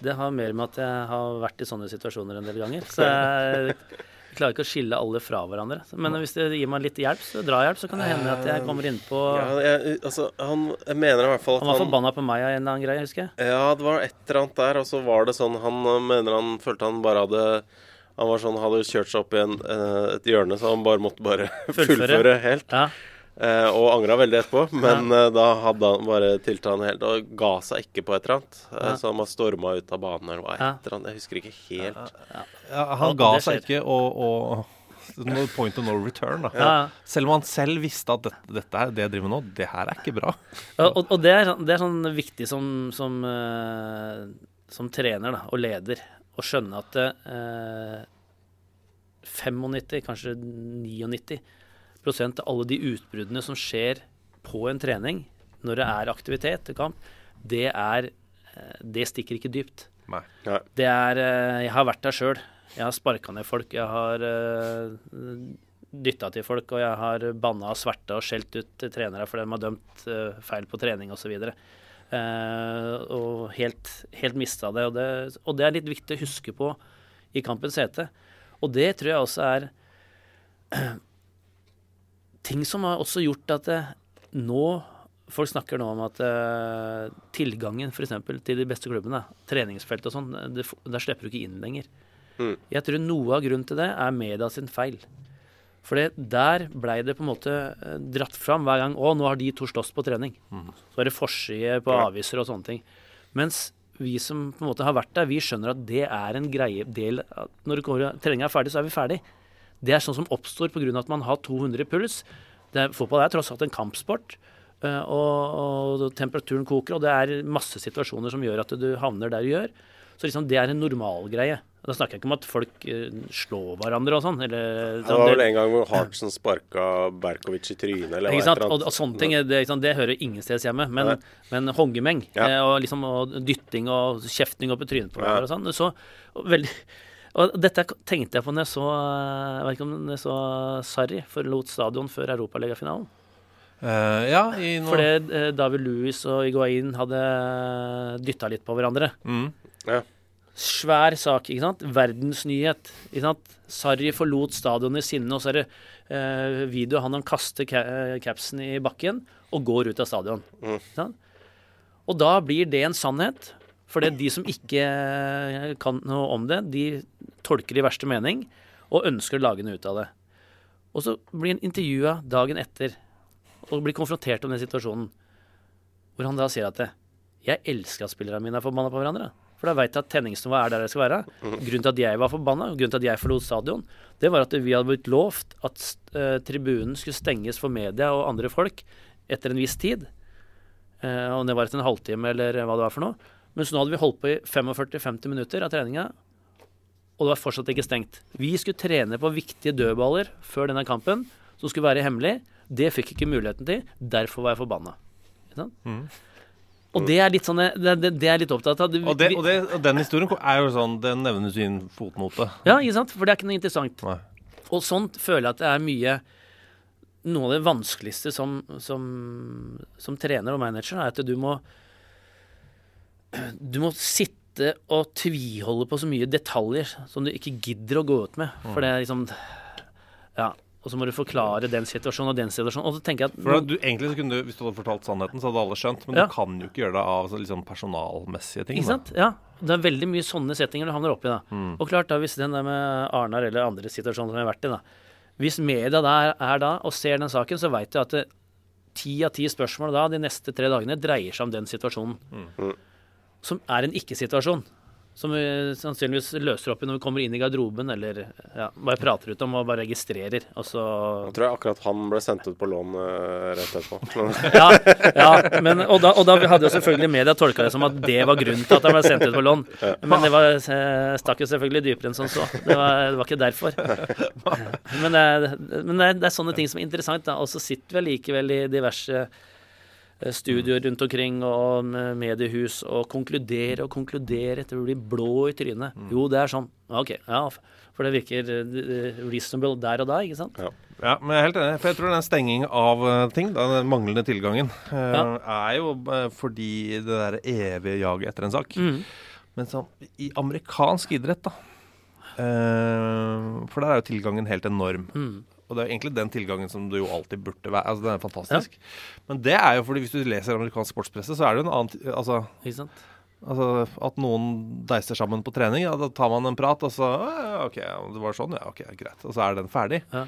det har mer med at jeg har vært i sånne situasjoner en del ganger. Så jeg klarer ikke å skille alle fra hverandre. Men hvis det gir meg litt hjelp, så drahjelp, så kan det hende at jeg kommer inn på Ja, jeg, altså, han, jeg mener i hvert fall at Han var forbanna på meg av en eller annen greie, husker jeg. Ja, det var et eller annet der, og så var det sånn Han øh, mener han følte han bare hadde Han var sånn, hadde kjørt seg opp i en, øh, et hjørne, så han bare måtte bare Fullføre. fullføre helt. Eh, og angra veldig etterpå, men øh, da hadde han bare tilta han helt og ga seg ikke på et eller annet. Eh, Ja. Så han var storma ut av banen eller hva Ja. et eller annet. Jeg husker ikke helt. Ja, han ga seg ikke, og, og no point of no return. Da. Ja. Selv om han selv visste at dette, dette her, det jeg driver med nå, det her er ikke bra. Og, og, og det, er, sånn- det er sånn viktig som, som, eh, som trener da, og leder å skjønne at eh, 95, kanskje 99 prosent av alle de utbruddene som skjer på en trening når det er aktivitet til kamp, det er eh, Det stikker ikke dypt. Nei. Det er eh, Jeg har vært der sjøl. Jeg har sparka ned folk. Jeg har uh, dytta til folk, og jeg har banna og sverta og skjelt ut trenere fordi de har dømt eh, feil på trening osv. Uh, og helt, helt mista det og, det. og det er litt viktig å huske på i kampens hete. Og det tror jeg også er ting som har også gjort at det, nå Folk snakker nå om at uh, tilgangen for eksempel, til de beste klubbene, treningsfelt og sånn, der slipper du ikke inn lenger. Mm. Jeg tror noe av grunnen til det er media sin feil. For der blei det på en måte eh, dratt fram hver gang Å, nå har de to slåss på trening. Så er det forside på Ja. aviser og sånne ting. Mens vi som på en måte har vært der, vi skjønner at det er en greie del at Når treninga er ferdig, så er vi ferdig. Det er sånn som oppstår pga. at man har 200 puls. Det fotball er tross alt en kampsport. eh, Og, og temperaturen koker, og det er masse situasjoner som gjør at du havner der du gjør. Så liksom det er en normalgreie. Da snakker jeg ikke om at folk eh, slår hverandre og sånn. Eller, Det var vel en gang hvor Hartsen sparka Berkovic i trynet, eller hva eller Og, og sånne ting, det, det hører ingensteds hjemme. Men, Nei. men hongemeng Ja. eh, og, liksom, og dytting og kjefting opp i trynet på Ja. hverandre og sånn. Så, og, veldig, og dette tenkte jeg på når jeg så Jeg vet ikke om jeg så Sarri forlot stadion før Europaligafinalen. Uh, ja, i noe Fordi uh, David Louis og Iguain hadde dytta litt på hverandre. Mm. Ja. Svær sak, ikke sant? Verdensnyhet. Ikke sant? Sarri forlot stadionet i sinne, og så er det uh, video han han kaster ca capsen i bakken og går ut av stadion. Mm. Ikke sant? Og da blir det en sannhet. For det de som ikke eh, kan noe om det, de tolker i verste mening og ønsker å lage noe ut av det. Og så blir han intervjua dagen etter og blir konfrontert om den situasjonen. Hvor han da sier at 'Jeg elsker at spillerne mine er forbanna på hverandre'. For da veit jeg at tenningsnivået er der det skal være. Grunnen til at jeg var forbanna, grunnen til at jeg forlot stadion, det var at vi hadde blitt lovt at eh, tribunen skulle stenges for media og andre folk etter en viss tid. Eh, om det var etter en halvtime eller hva det var for noe. Men så nå hadde vi holdt på i 45-50 minutter av treninga, og det var fortsatt ikke stengt. Vi skulle trene på viktige dødballer før denne kampen, som skulle være hemmelig. Det fikk ikke muligheten til. Derfor var jeg forbanna. Mm. Og det er litt sånn det, det, det er litt opptatt av. Og, det, og, og den historien er jo sånn Den nevnes i en fotnote. Ja, ikke sant? For det er ikke noe interessant. Nei. Og sånn føler jeg at det er mye Noe av det vanskeligste som, som, som trener og manager, er at du må Du må sitte og tviholde på så mye detaljer som du ikke gidder å gå ut med. For det er liksom Ja. Og så må du forklare den situasjonen og den situasjonen. Og så tenker jeg at For du, egentlig så kunne du, Hvis du hadde fortalt sannheten, så hadde alle skjønt. Men Ja. du kan jo ikke gjøre det av så liksom personalmessige ting. Ikke da. sant? Ja. Det er veldig mye sånne settinger du havner oppi. da. Mm. Og klart da, hvis den der med Arnar eller andre situasjoner som jeg har vært i, da. Hvis media der er, er da og ser den saken, så veit du at ti av ti spørsmål da de neste tre dagene dreier seg om den situasjonen. Mm. Som er en ikke-situasjon. Som vi sannsynligvis løser opp i når vi kommer inn i garderoben, eller ja, bare prater ut om og bare registrerer. Og så Jeg tror jeg akkurat han ble sendt ut på lån eh, rett etterpå. ja, ja men, og, da, og da hadde jo selvfølgelig media tolka det som at det var grunnen til at han ble sendt ut på lån. Men det var, eh, stakk jo selvfølgelig dypere enn som så. Det var, det var ikke derfor. Men, det men det, er, det er sånne ting som er interessant. da, Og så sitter vi likevel i diverse studioer rundt omkring og mediehus og konkluderer og konkluderer etter å bli blå i trynet. Jo, det er sånn. OK. Ja, for det virker eh, reasonable der og da, ikke sant? Ja, men jeg er helt enig. For jeg tror den stenging av eh, ting, den manglende tilgangen, eh, Ja. er jo eh, fordi det der evige jaget etter en sak. Mm. Men sånn, i amerikansk idrett, da eh, For der er jo tilgangen helt enorm. Mhm. Og det er egentlig den tilgangen som det jo alltid burde være. Altså, Den er fantastisk. Men det er jo fordi hvis du leser amerikansk sportspresse, så er det jo en annen Altså, altså at noen deiser sammen på trening, ja, da tar man en prat, og så ja, OK, det var sånn, ja, ok, greit. Og så er den ferdig. Ja.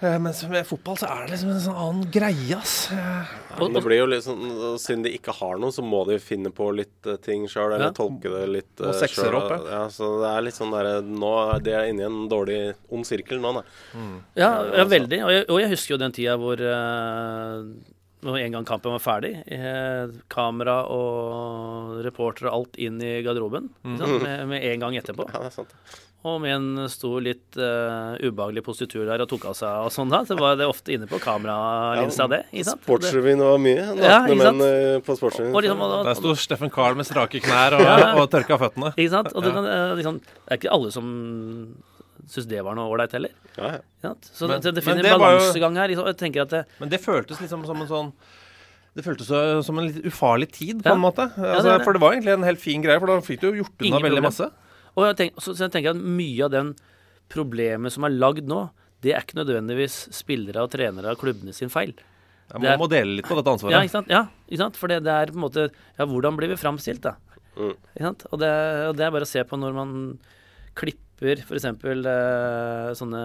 Eh, mens med fotball så er det liksom en sånn annen greie, ass. Ja, Men det blir jo sånn, Siden de ikke har noe, så må de finne på litt eh, ting sjøl, eller Ja. tolke det litt eh, opp, ja. ja. Så det er litt sånn derre Nå er de inne i en dårlig ond sirkel nå, da. Ja, ja veldig. Og jeg, og jeg husker jo den tida hvor eh, hvor en gang kampen var ferdig, eh, kamera og reportere og alt inn i garderoben mm. Med, med en gang etterpå. Ja, det er sant. Og med en stor, litt uh, ubehagelig positur der og tok av seg og sånn, da, så var det ofte inne på kameralinsa ja? Det- Sportsrevyen var mye. Nakne Ja, menn eh, på Sportsrevyen. Liksom, Der sto Steffen Carl med strake knær og, Ja. og tørka føttene. Ikke sant? Og det, kan, liksom, det er ikke alle som syns det var noe ålreit heller. Ja, ja. Så Men- det, det finner en balansegang her. Liksom. Jeg tenker at det, Men det føltes liksom som en sånn det føltes som en litt ufarlig tid, på Ja. en måte. Altså, det det. For det var egentlig en helt fin greie, for da fikk du jo gjort unna veldig masse. Og jeg tenker, så, så jeg tenker at mye av den problemet som er lagd nå, det er ikke nødvendigvis spillere og trenere av klubbene sin feil. Ja, Det man er- må dele litt på dette ansvaret. Ja, ikke sant? Ja, ikke sant? For det, det er på en måte Ja, hvordan blir vi framstilt, da? Mm. Ikke sant? Og det, og det er bare å se på når man klipper f.eks. Uh, sånne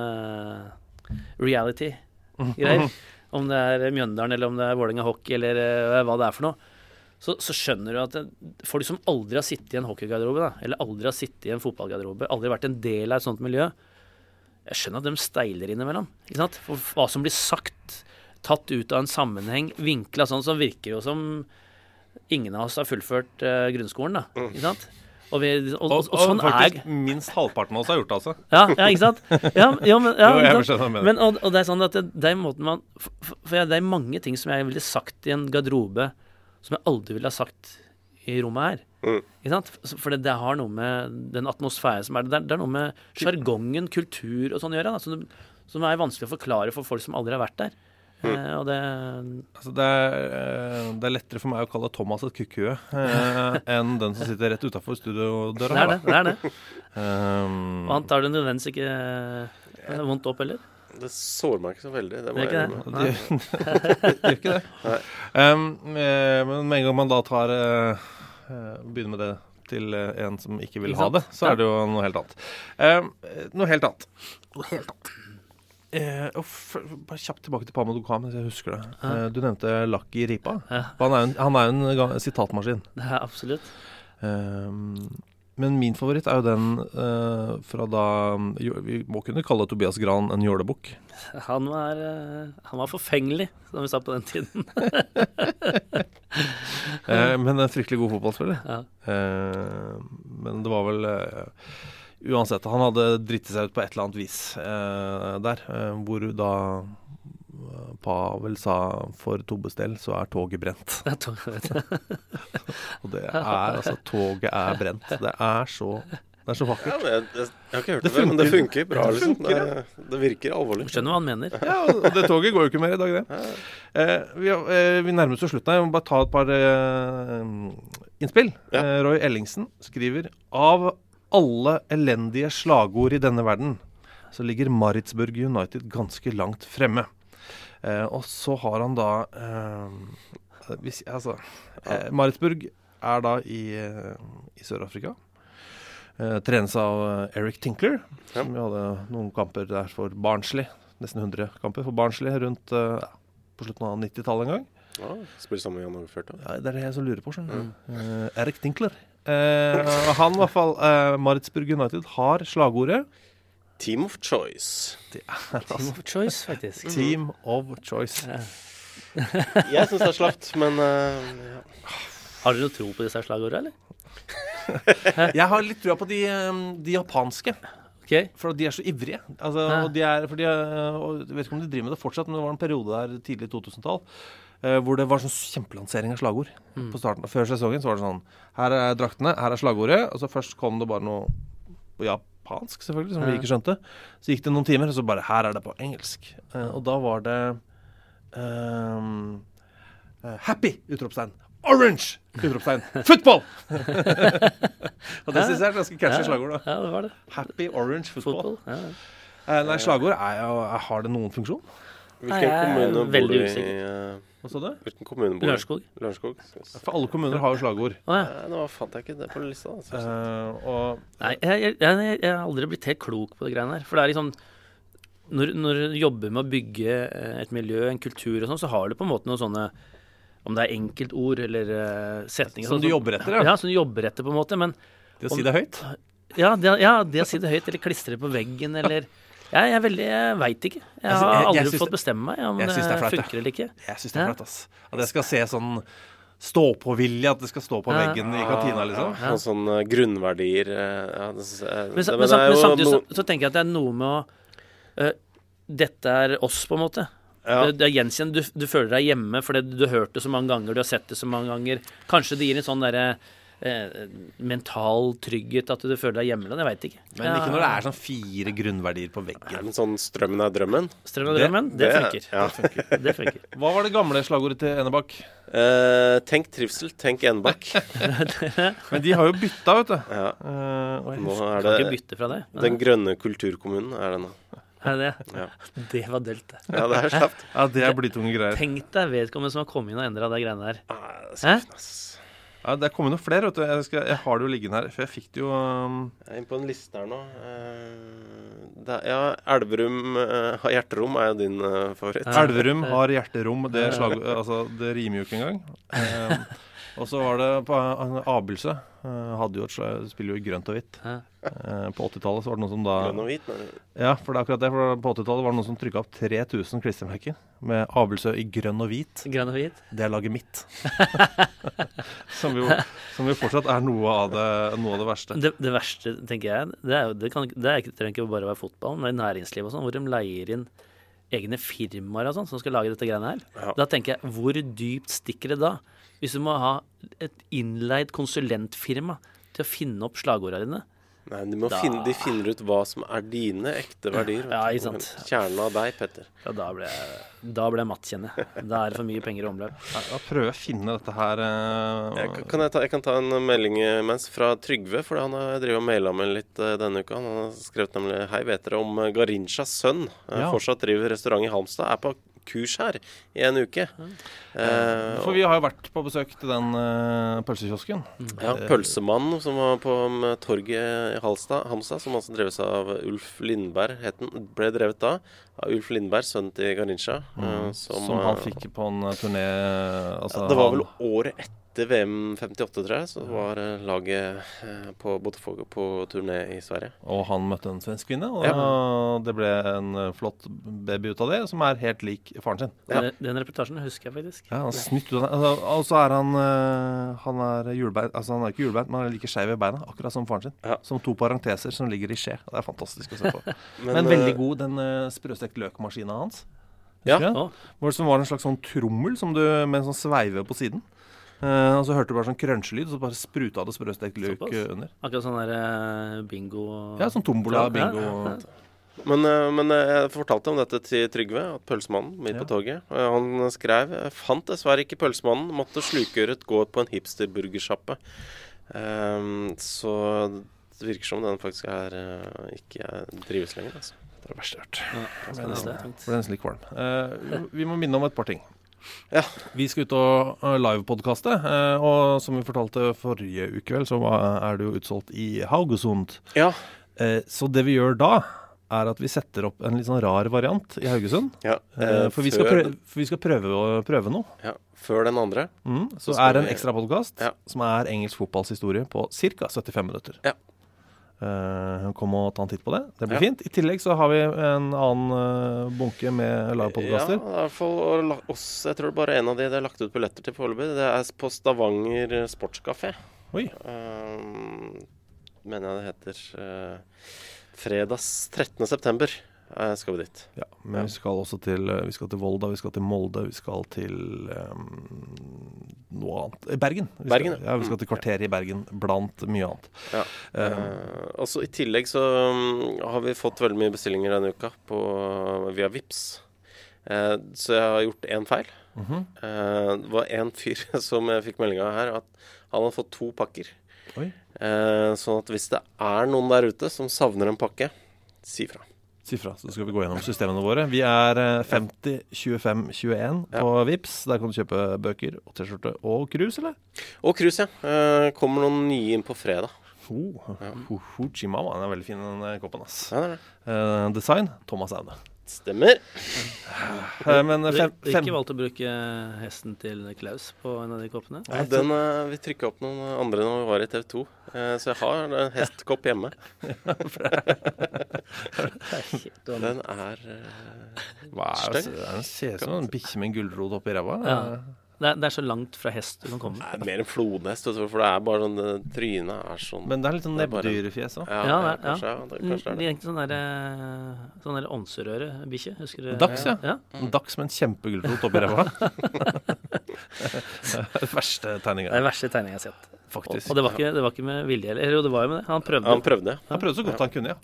reality-greier. Om det er Mjøndalen, eller om det er Vålerenga hockey, eller uh, hva det er for noe. Så, så skjønner du at det, folk som aldri har sittet i en hockeygarderobe, eller aldri har sittet i en fotballgarderobe, aldri vært en del av et sånt miljø, jeg skjønner at de steiler innimellom. Ikke sant? For hva som blir sagt, tatt ut av en sammenheng, vinkla sånn, så virker jo som ingen av oss har fullført uh, grunnskolen, da. Ikke sant? Og, vi, og, og, Og, og, sånn er faktisk minst halvparten av oss har gjort det, altså. ja, ja, ikke sant? Ja, ja, men, ja, Jo, jeg skjønner men og, og det er sånn at det, det er måten man For, for- det er mange ting som jeg ville sagt i en garderobe som jeg aldri ville ha sagt i rommet her. Mm. Ikke sant? For- det, det har noe med den atmosfæren som er det. er- Det er noe med sjargongen, kultur og sånn å gjøre. Da, som, som er vanskelig å forklare for folk som aldri har vært der. Og det Altså, det, er, eh, det er lettere for meg å kalle Thomas et kukkhue eh, enn den som sitter rett utafor studiodøra. Det er det. det, er det. Um, Og han tar det nødvendigvis ikke vondt opp heller. Det sårer meg ikke så veldig. Det Det er ikke det? det gjør ikke det. Um, men med en gang man da tar eh, eh, Begynner med det til en som ikke vil Ikke ha det, så er det jo noe helt annet. Um, noe helt annet. Noe helt annet. Eh, bare kjapt tilbake til Pamod Okam, hvis jeg husker det. Ja. Eh, du nevnte Lucky Ripa. Ja. Han er jo en, han er en sitatmaskin. Det er absolutt. Eh, men min favoritt er jo den eh, fra da Vi må kunne kalle Tobias Gran en jålebukk. Han var, eh, han var forfengelig, som vi sa på den tiden. Eh, men en fryktelig god fotballspiller. Ja. Eh, men det var vel Uansett, han hadde drittet seg ut på et eller annet vis eh, der. eh, hvor da eh, Pavel sa for Tobbes del så er toget brent. Jeg tror- vet. Og det er altså Toget er brent. Det er så Det er så Ja, vakkert. men jeg, jeg, jeg har ikke hørt Det det, men det funker. bra. Det liksom. funker, det, det virker alvorlig. Skjønner hva han mener. Ja, og det toget går jo ikke mer i dag, det. Eh, vi, eh, vi nærmer oss slutten. Jeg må bare ta et par eh, innspill. Ja. Eh, Roy Ellingsen skriver Av alle elendige slagord i denne verden, så ligger Maritzburg United ganske langt fremme. Eh, og så har han da eh, hvis, Altså eh, Maritzburg er da i, eh, i Sør-Afrika. Eh, trenes av eh, Eric Tinkler, som jo hadde noen kamper der for Barnsley. Nesten 100 kamper for Barnsley rundt ja, på slutten av 90-tallet en gang. Ja, Spiller sammen med Jan Åge da Ja, det er det jeg som lurer på. Eh, Eric Tinkler. Eh, han i hvert fall, uh, Maritzburg United, har slagordet Team of choice. Det er Team altså of choice, faktisk. Team of choice. Ja. Jeg syns det er slapt, men uh, ja. Har dere noe tro på disse slagordene, eller? Jeg har litt trua på de, de japanske. Okay. For de er så ivrige. Altså, og de er, for de er, og jeg vet ikke om de driver med det fortsatt, men det var en periode der tidlig 2000-tall eh, hvor det var sånn kjempelansering av slagord. På starten, Før sesongen så var det sånn Her er draktene, her er slagordet. Og så først kom det bare noe på japansk, selvfølgelig, som vi ikke skjønte. Så gikk det noen timer, og så bare Her er det på engelsk. Eh, og da var det um, eh, Happy! Utropstegn. Orange! Utropstegn. Football! og det syns jeg er ganske catchy slagord. da Ja, det var det. Happy orange football. football. Ja. Eh, nei, slagord er jo Har det noen funksjon? Hvilken er kommune bor du i? Hva sa du? Hvilken kommune bor du i? Lørenskog. Lørenskog. Skal. For alle kommuner har jo slagord. Å ja. Eh, Nå fant jeg ikke det på lista. Altså. Eh, og Nei, jeg, jeg, jeg, jeg har aldri blitt helt klok på det greiene her. For det er liksom når, når du jobber med å bygge eh, et miljø, en kultur og sånn, så har du på en måte noen sånne Om det er enkeltord eller eh, setninger Som sånn du jobber etter, ja. Ja, som du jobber etter, på en måte. Men det å si det høyt ja, det, ja, det å si det høyt, eller klistre på veggen, eller Jeg, jeg er veldig Jeg veit ikke. Jeg har jeg- jeg aldri fått det- bestemme meg om jeg det, det flaut, funker eller ikke. Jeg syns det er Ja. flaut, ass. At jeg skal se sånn stå-på-vilje, at det skal stå på Ja. veggen i kantina, liksom. Ja. Og sånn eh, grunnverdier eh, ja, det, synes jeg- Men, men, det sam- er men samtidig så, så tenker jeg at det er noe med å uh, Dette er oss, på en måte. Ja. Det, det er gjenkjent. Du, du føler deg hjemme fordi du har hørt det så mange ganger, du har sett det så mange ganger. Kanskje det gir en sånn derre eh, mental trygghet at du føler deg hjemme. Jeg veit ikke. Men ikke når det er sånn fire grunnverdier på Er veggen. det sånn 'strømmen er drømmen'? Strømmen er drømmen, det, det- funker. ja. Det funker. Hva var det gamle slagordet til Enebakk? Eh, tenk trivsel, tenk Enebakk. Men de har jo bytta, vet du. Ja. Eh, og jeg Nå er det, Kan ikke bytte fra det. Den grønne kulturkommunen er det nå. Er det Ja. det? var dølt, det. Ja, det er slapt. ja, det er blytunge greier. Tenk deg vedkommende som har kommet inn og endra de greiene der. Ah, det er. Ja, det er kommet noen flere, vet du. Jeg, skal, jeg har det jo liggende her, for jeg fikk det jo um, Jeg er inne på en liste her nå. Uh, det er, ja, Elverum uh, har hjerterom er jo din uh, favoritt. Elverum har hjerterom. Det, slag, altså, det rimer jo ikke engang. Eh, og så var det på Abelse. eh, hadde jo et spiller jo i grønt og hvitt. Eh, på 80-tallet så var det noen som da Grønn og hvit. Nei. Ja, for det er akkurat det. For på 80-tallet var det noen som trykka opp 3000 klistremerker med Abelsø i grønn og hvit. Grønn og hvit. Det er laget mitt. som, jo, som jo fortsatt er noe av det, noe av det verste. Det, det verste, tenker jeg, det, er det, kan, det er ikke, trenger ikke bare være fotball, men næringsliv og sånn, hvor de leier inn egne firmaer og sånn som skal lage dette greiene her. Ja. Da tenker jeg, hvor dypt stikker det da? Hvis du må ha et innleid konsulentfirma til å finne opp slagordene dine. Nei, de, må Da- finne, de finner ut hva som er dine ekte verdier. Ja, ikke sant. Kjernen av deg, Petter. Ja, da ble jeg, da ble jeg matt, kjenner jeg. Da er det for mye penger i omløp. Da prøver jeg å finne dette her uh... Jeg, kan- jeg, ta, jeg kan ta en melding mens fra Trygve, for han har drevet og maila med litt uh, denne uka. Han har skrevet nemlig Hei, vet dere om eh, Garinchas sønn? eh, Ja. Fortsatt driver restaurant i Halmstad. Er på kurs her i en uke. Eh, For vi har jo vært på besøk til den uh, pølsekiosken. Ja, Pølsemannen som var på um, torget i Halstad, Hamstad, som altså dreves av Ulf Lindberg, het den, ble drevet da av Ulf Lindberg, sønnen til Garincha. Mm. Uh, Som, han fikk på en turné altså, ja, Det var vel året etter etter VM 58, tror jeg, så var eh, laget eh, på Botafogo på turné i Sverige. Og han møtte en svensk kvinne, og Ja. det ble en eh, flott baby ut av det, som er helt lik faren sin. Den, den reportasjen husker jeg faktisk. Ja, han snytt ut av det. Altså, og så er han Han er hjulbeint Altså han er ikke hjulbeint, men han er like skeiv i beina, akkurat som faren sin. Ja. Som to parenteser som ligger i skje. Det er fantastisk å se på. Men, men, veldig god, den sprøstekte sprøstekt løkmaskina hans. Ja. Hvor det som var en slags sånn trommel som du, med en sånn sveive på siden. Eh, og så hørte du bare sånn crunch-lyd, så bare spruta det sprøstekt løk Såpass. under. akkurat sånn der eh, bingo Ja, sånn tombola-bingo. ja, ja. Men, eh, men eh, jeg fortalte om dette til Trygve, at pølsemannen midt Ja. på toget. eh, Han skrev «Jeg fant dessverre ikke pølsemannen, måtte slukøret gå på en hipsterburgersjappe. Ehm, så det virker som den faktisk er eh, ikke drives lenger. Altså. Det er det verste jeg har hørt. Ja, det er ble nesten litt kvalm. Eh, vi må minne om et par ting. Ja. Vi skal ut og uh, livepodkaste, uh, og som vi fortalte forrige uke, vel, så er det jo utsolgt i Haugesund. Ja. Eh, så det vi gjør da, er at vi setter opp en litt sånn rar variant i Haugesund. ja. Eh, eh, for, vi skal før- prøve, for vi skal prøve, prøve noe. Ja, før den andre. Mm, så Så er det en ekstra podkast Ja. som er engelsk fotballs historie på ca. 75 minutter. Ja. Eh, kom og ta en titt på det. Det blir Ja. fint. I tillegg så har vi en annen uh, bunke med Ja, livepodkaster. i hvert fall oss, Jeg tror bare en av de det er lagt ut billetter til foreløpig. Det er på Stavanger Sportskafé. Oi. Uh, mener jeg det heter. eh, fredags 13. september skal vi dit. Ja, men vi skal også til eh, Vi skal til Volda, vi skal til Molde, vi skal til um, noe annet Eh, Bergen. Vi Bergen, skal, ja. ja. Vi skal til kvarteret i Bergen, blant mye annet. Ja. Eh, Eh, I tillegg så um, har vi fått veldig mye bestillinger denne uka på, via Vips. Uh, så jeg har gjort én feil. mhm. uh, det var en fyr som jeg fikk melding av her, at han hadde fått to pakker. Eh, sånn at hvis det er noen der ute som savner en pakke, si fra. Si fra, så skal vi gå gjennom systemene våre. Vi er eh, 50 25 21 på Vips. Der kan du kjøpe bøker og T-skjorte og krus, eller? Og krus, ja. Eh, kommer noen nye inn på fredag. Oh, ho, ho, Chimama, den er veldig fin, den eh, koppen. ass. Ja, det det. Eh, design Thomas Aune. Stemmer. Eh, men fem, du fem, ikke valgt å bruke hesten til Klaus på en av de koppene? Ja, den, eh, vi trykka opp noen andre når vi var i TV 2, eh, så jeg har en hestkopp hjemme. Den er stygg. Den ser ut som en bikkje med en gulrot oppi ræva. Ja. Det er, det er så langt fra hest du kan komme. Det er mer en flodhest, for det er bare sånn eh, Trynet er sånn Men det er litt sånn nebbdyrefjes òg. Ja, Ja, ja, det er- kanskje, ja. det, Mm, kanskje det Det er det. egentlig sånn derre Sånn der ånserørebikkje, husker du? Dags, ja. ja. En Dags med en kjempegulrot oppi ræva. Verste tegninga. Det er den verste tegninga jeg har sett. Faktisk. og det, var ikke, det var ikke med vilje, eller jo, det var jo med det. Han prøvde. Han prøvde, ja. Han prøvde så godt han kunne, ja.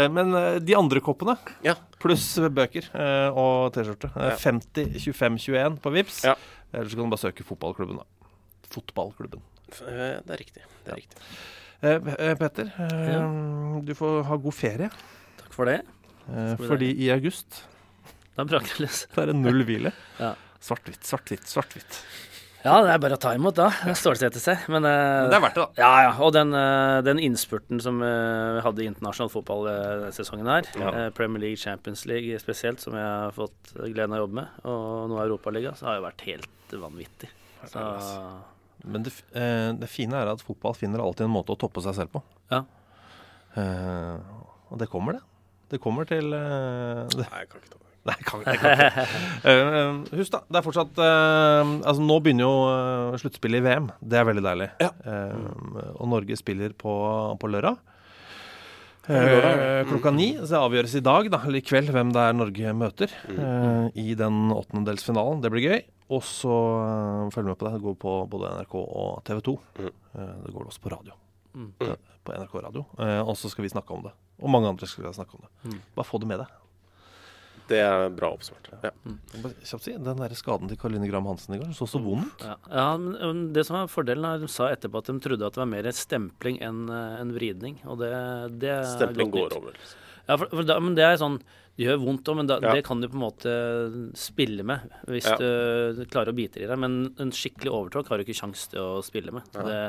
Eh, Men eh, de andre koppene, Ja. pluss bøker eh, og T-skjorte, eh, Ja. 50 25 21 på Vips. Ja. Eller så kan du bare søke fotballklubben, da. Fotballklubben. Eh, Det er riktig. Det er riktig. Eh, eh, Petter, eh, du får ha god ferie. Takk for det. Eh, fordi i august Da brakk det løs. så er det null hvile. Ja. Svart-hvitt, svart-hvitt, svart-hvitt. Ja, det er bare å ta imot, da. Det Stålsette seg. Men, eh, Men det er verdt det, da. Ja, ja. Og den, eh, den innspurten som eh, vi hadde i internasjonal fotball eh, sesongen her, ja. Premier League, Champions League spesielt, som jeg har fått gleden av å jobbe med, og nå Europaliga, så har jo vært helt vanvittig. Så Men det, eh, det fine er at fotball finner alltid en måte å toppe seg selv på. Ja. Eh, og det kommer, det. Det kommer til eh, det, Nei, jeg kan ikke ta. Nei, kan, jeg kan ikke. Uh, husk, da. Det er fortsatt uh, Altså, nå begynner jo uh, sluttspillet i VM. Det er veldig deilig. Eh, og Norge spiller på, på lørdag. Eh, klokka ni. Så det avgjøres i dag, da, eller i kveld, hvem det er Norge møter eh, i den åttendedelsfinalen. Det blir gøy. Og så eh, følg med på det. Det går på både NRK og TV 2. Eh, det går også på radio. Mm. På NRK radio. Eh, og så skal vi snakke om det. Og mange andre skal snakke om det. Mm. Bare få det med deg. Det er bra oppsummert. Ja. Bare Kjapt si, Den der skaden til Karoline Gram Hansen i går så så vond ut. Ja, ja men det som var fordelen, er at de sa etterpå at de trodde at det var mer stempling enn eh, en vridning. Og det, det er Stempling godt går nytt. over. Ja, for, for da, men det er sånn Det gjør vondt òg, men da, Ja. det kan du på en måte spille med hvis Ja. du klarer å bite i deg. Men en skikkelig overtråkk har du ikke kjangs til å spille med. Ja. Det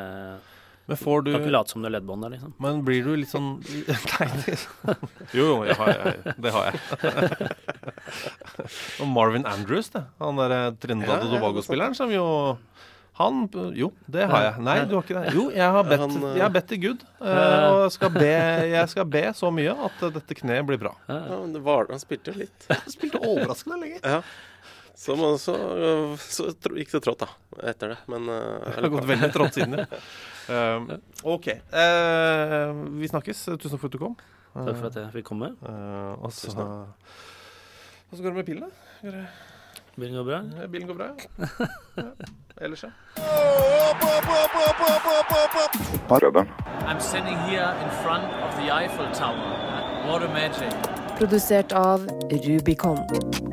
Men får du Kan ikke late som det er leddbånd der, liksom. Men blir du litt sånn Nei, liksom. jo, jo, jeg har, jeg, det har jeg. og Marvin Andrews, det. Han derre Trinidad Ja, og Tobago-spilleren som jo Han Jo, det har jeg. Nei, du har ikke det. Jo, jeg har bedt, eh, jeg har bedt til Gud. eh, og skal be, jeg skal be så mye at eh, dette kneet blir bra. Ja, men det var, han spilte jo litt. Han Spilte overraskende lenge. Ja. Så, så, så, tro- gikk det trått, da, etter det. Men uh, Det har gått veldig trått siden, ja. Uh, OK. Uh, vi snakkes. Tusen takk for at du kom. Takk for at jeg fikk komme. Eh, og så Åssen går det med bilen, da? Bilen går bra? ja, bilen går bra, ja. ja. Ellers, ja. I'm standing here in front of the Eiffel Tower. What a magic. Produsert av Rubicon.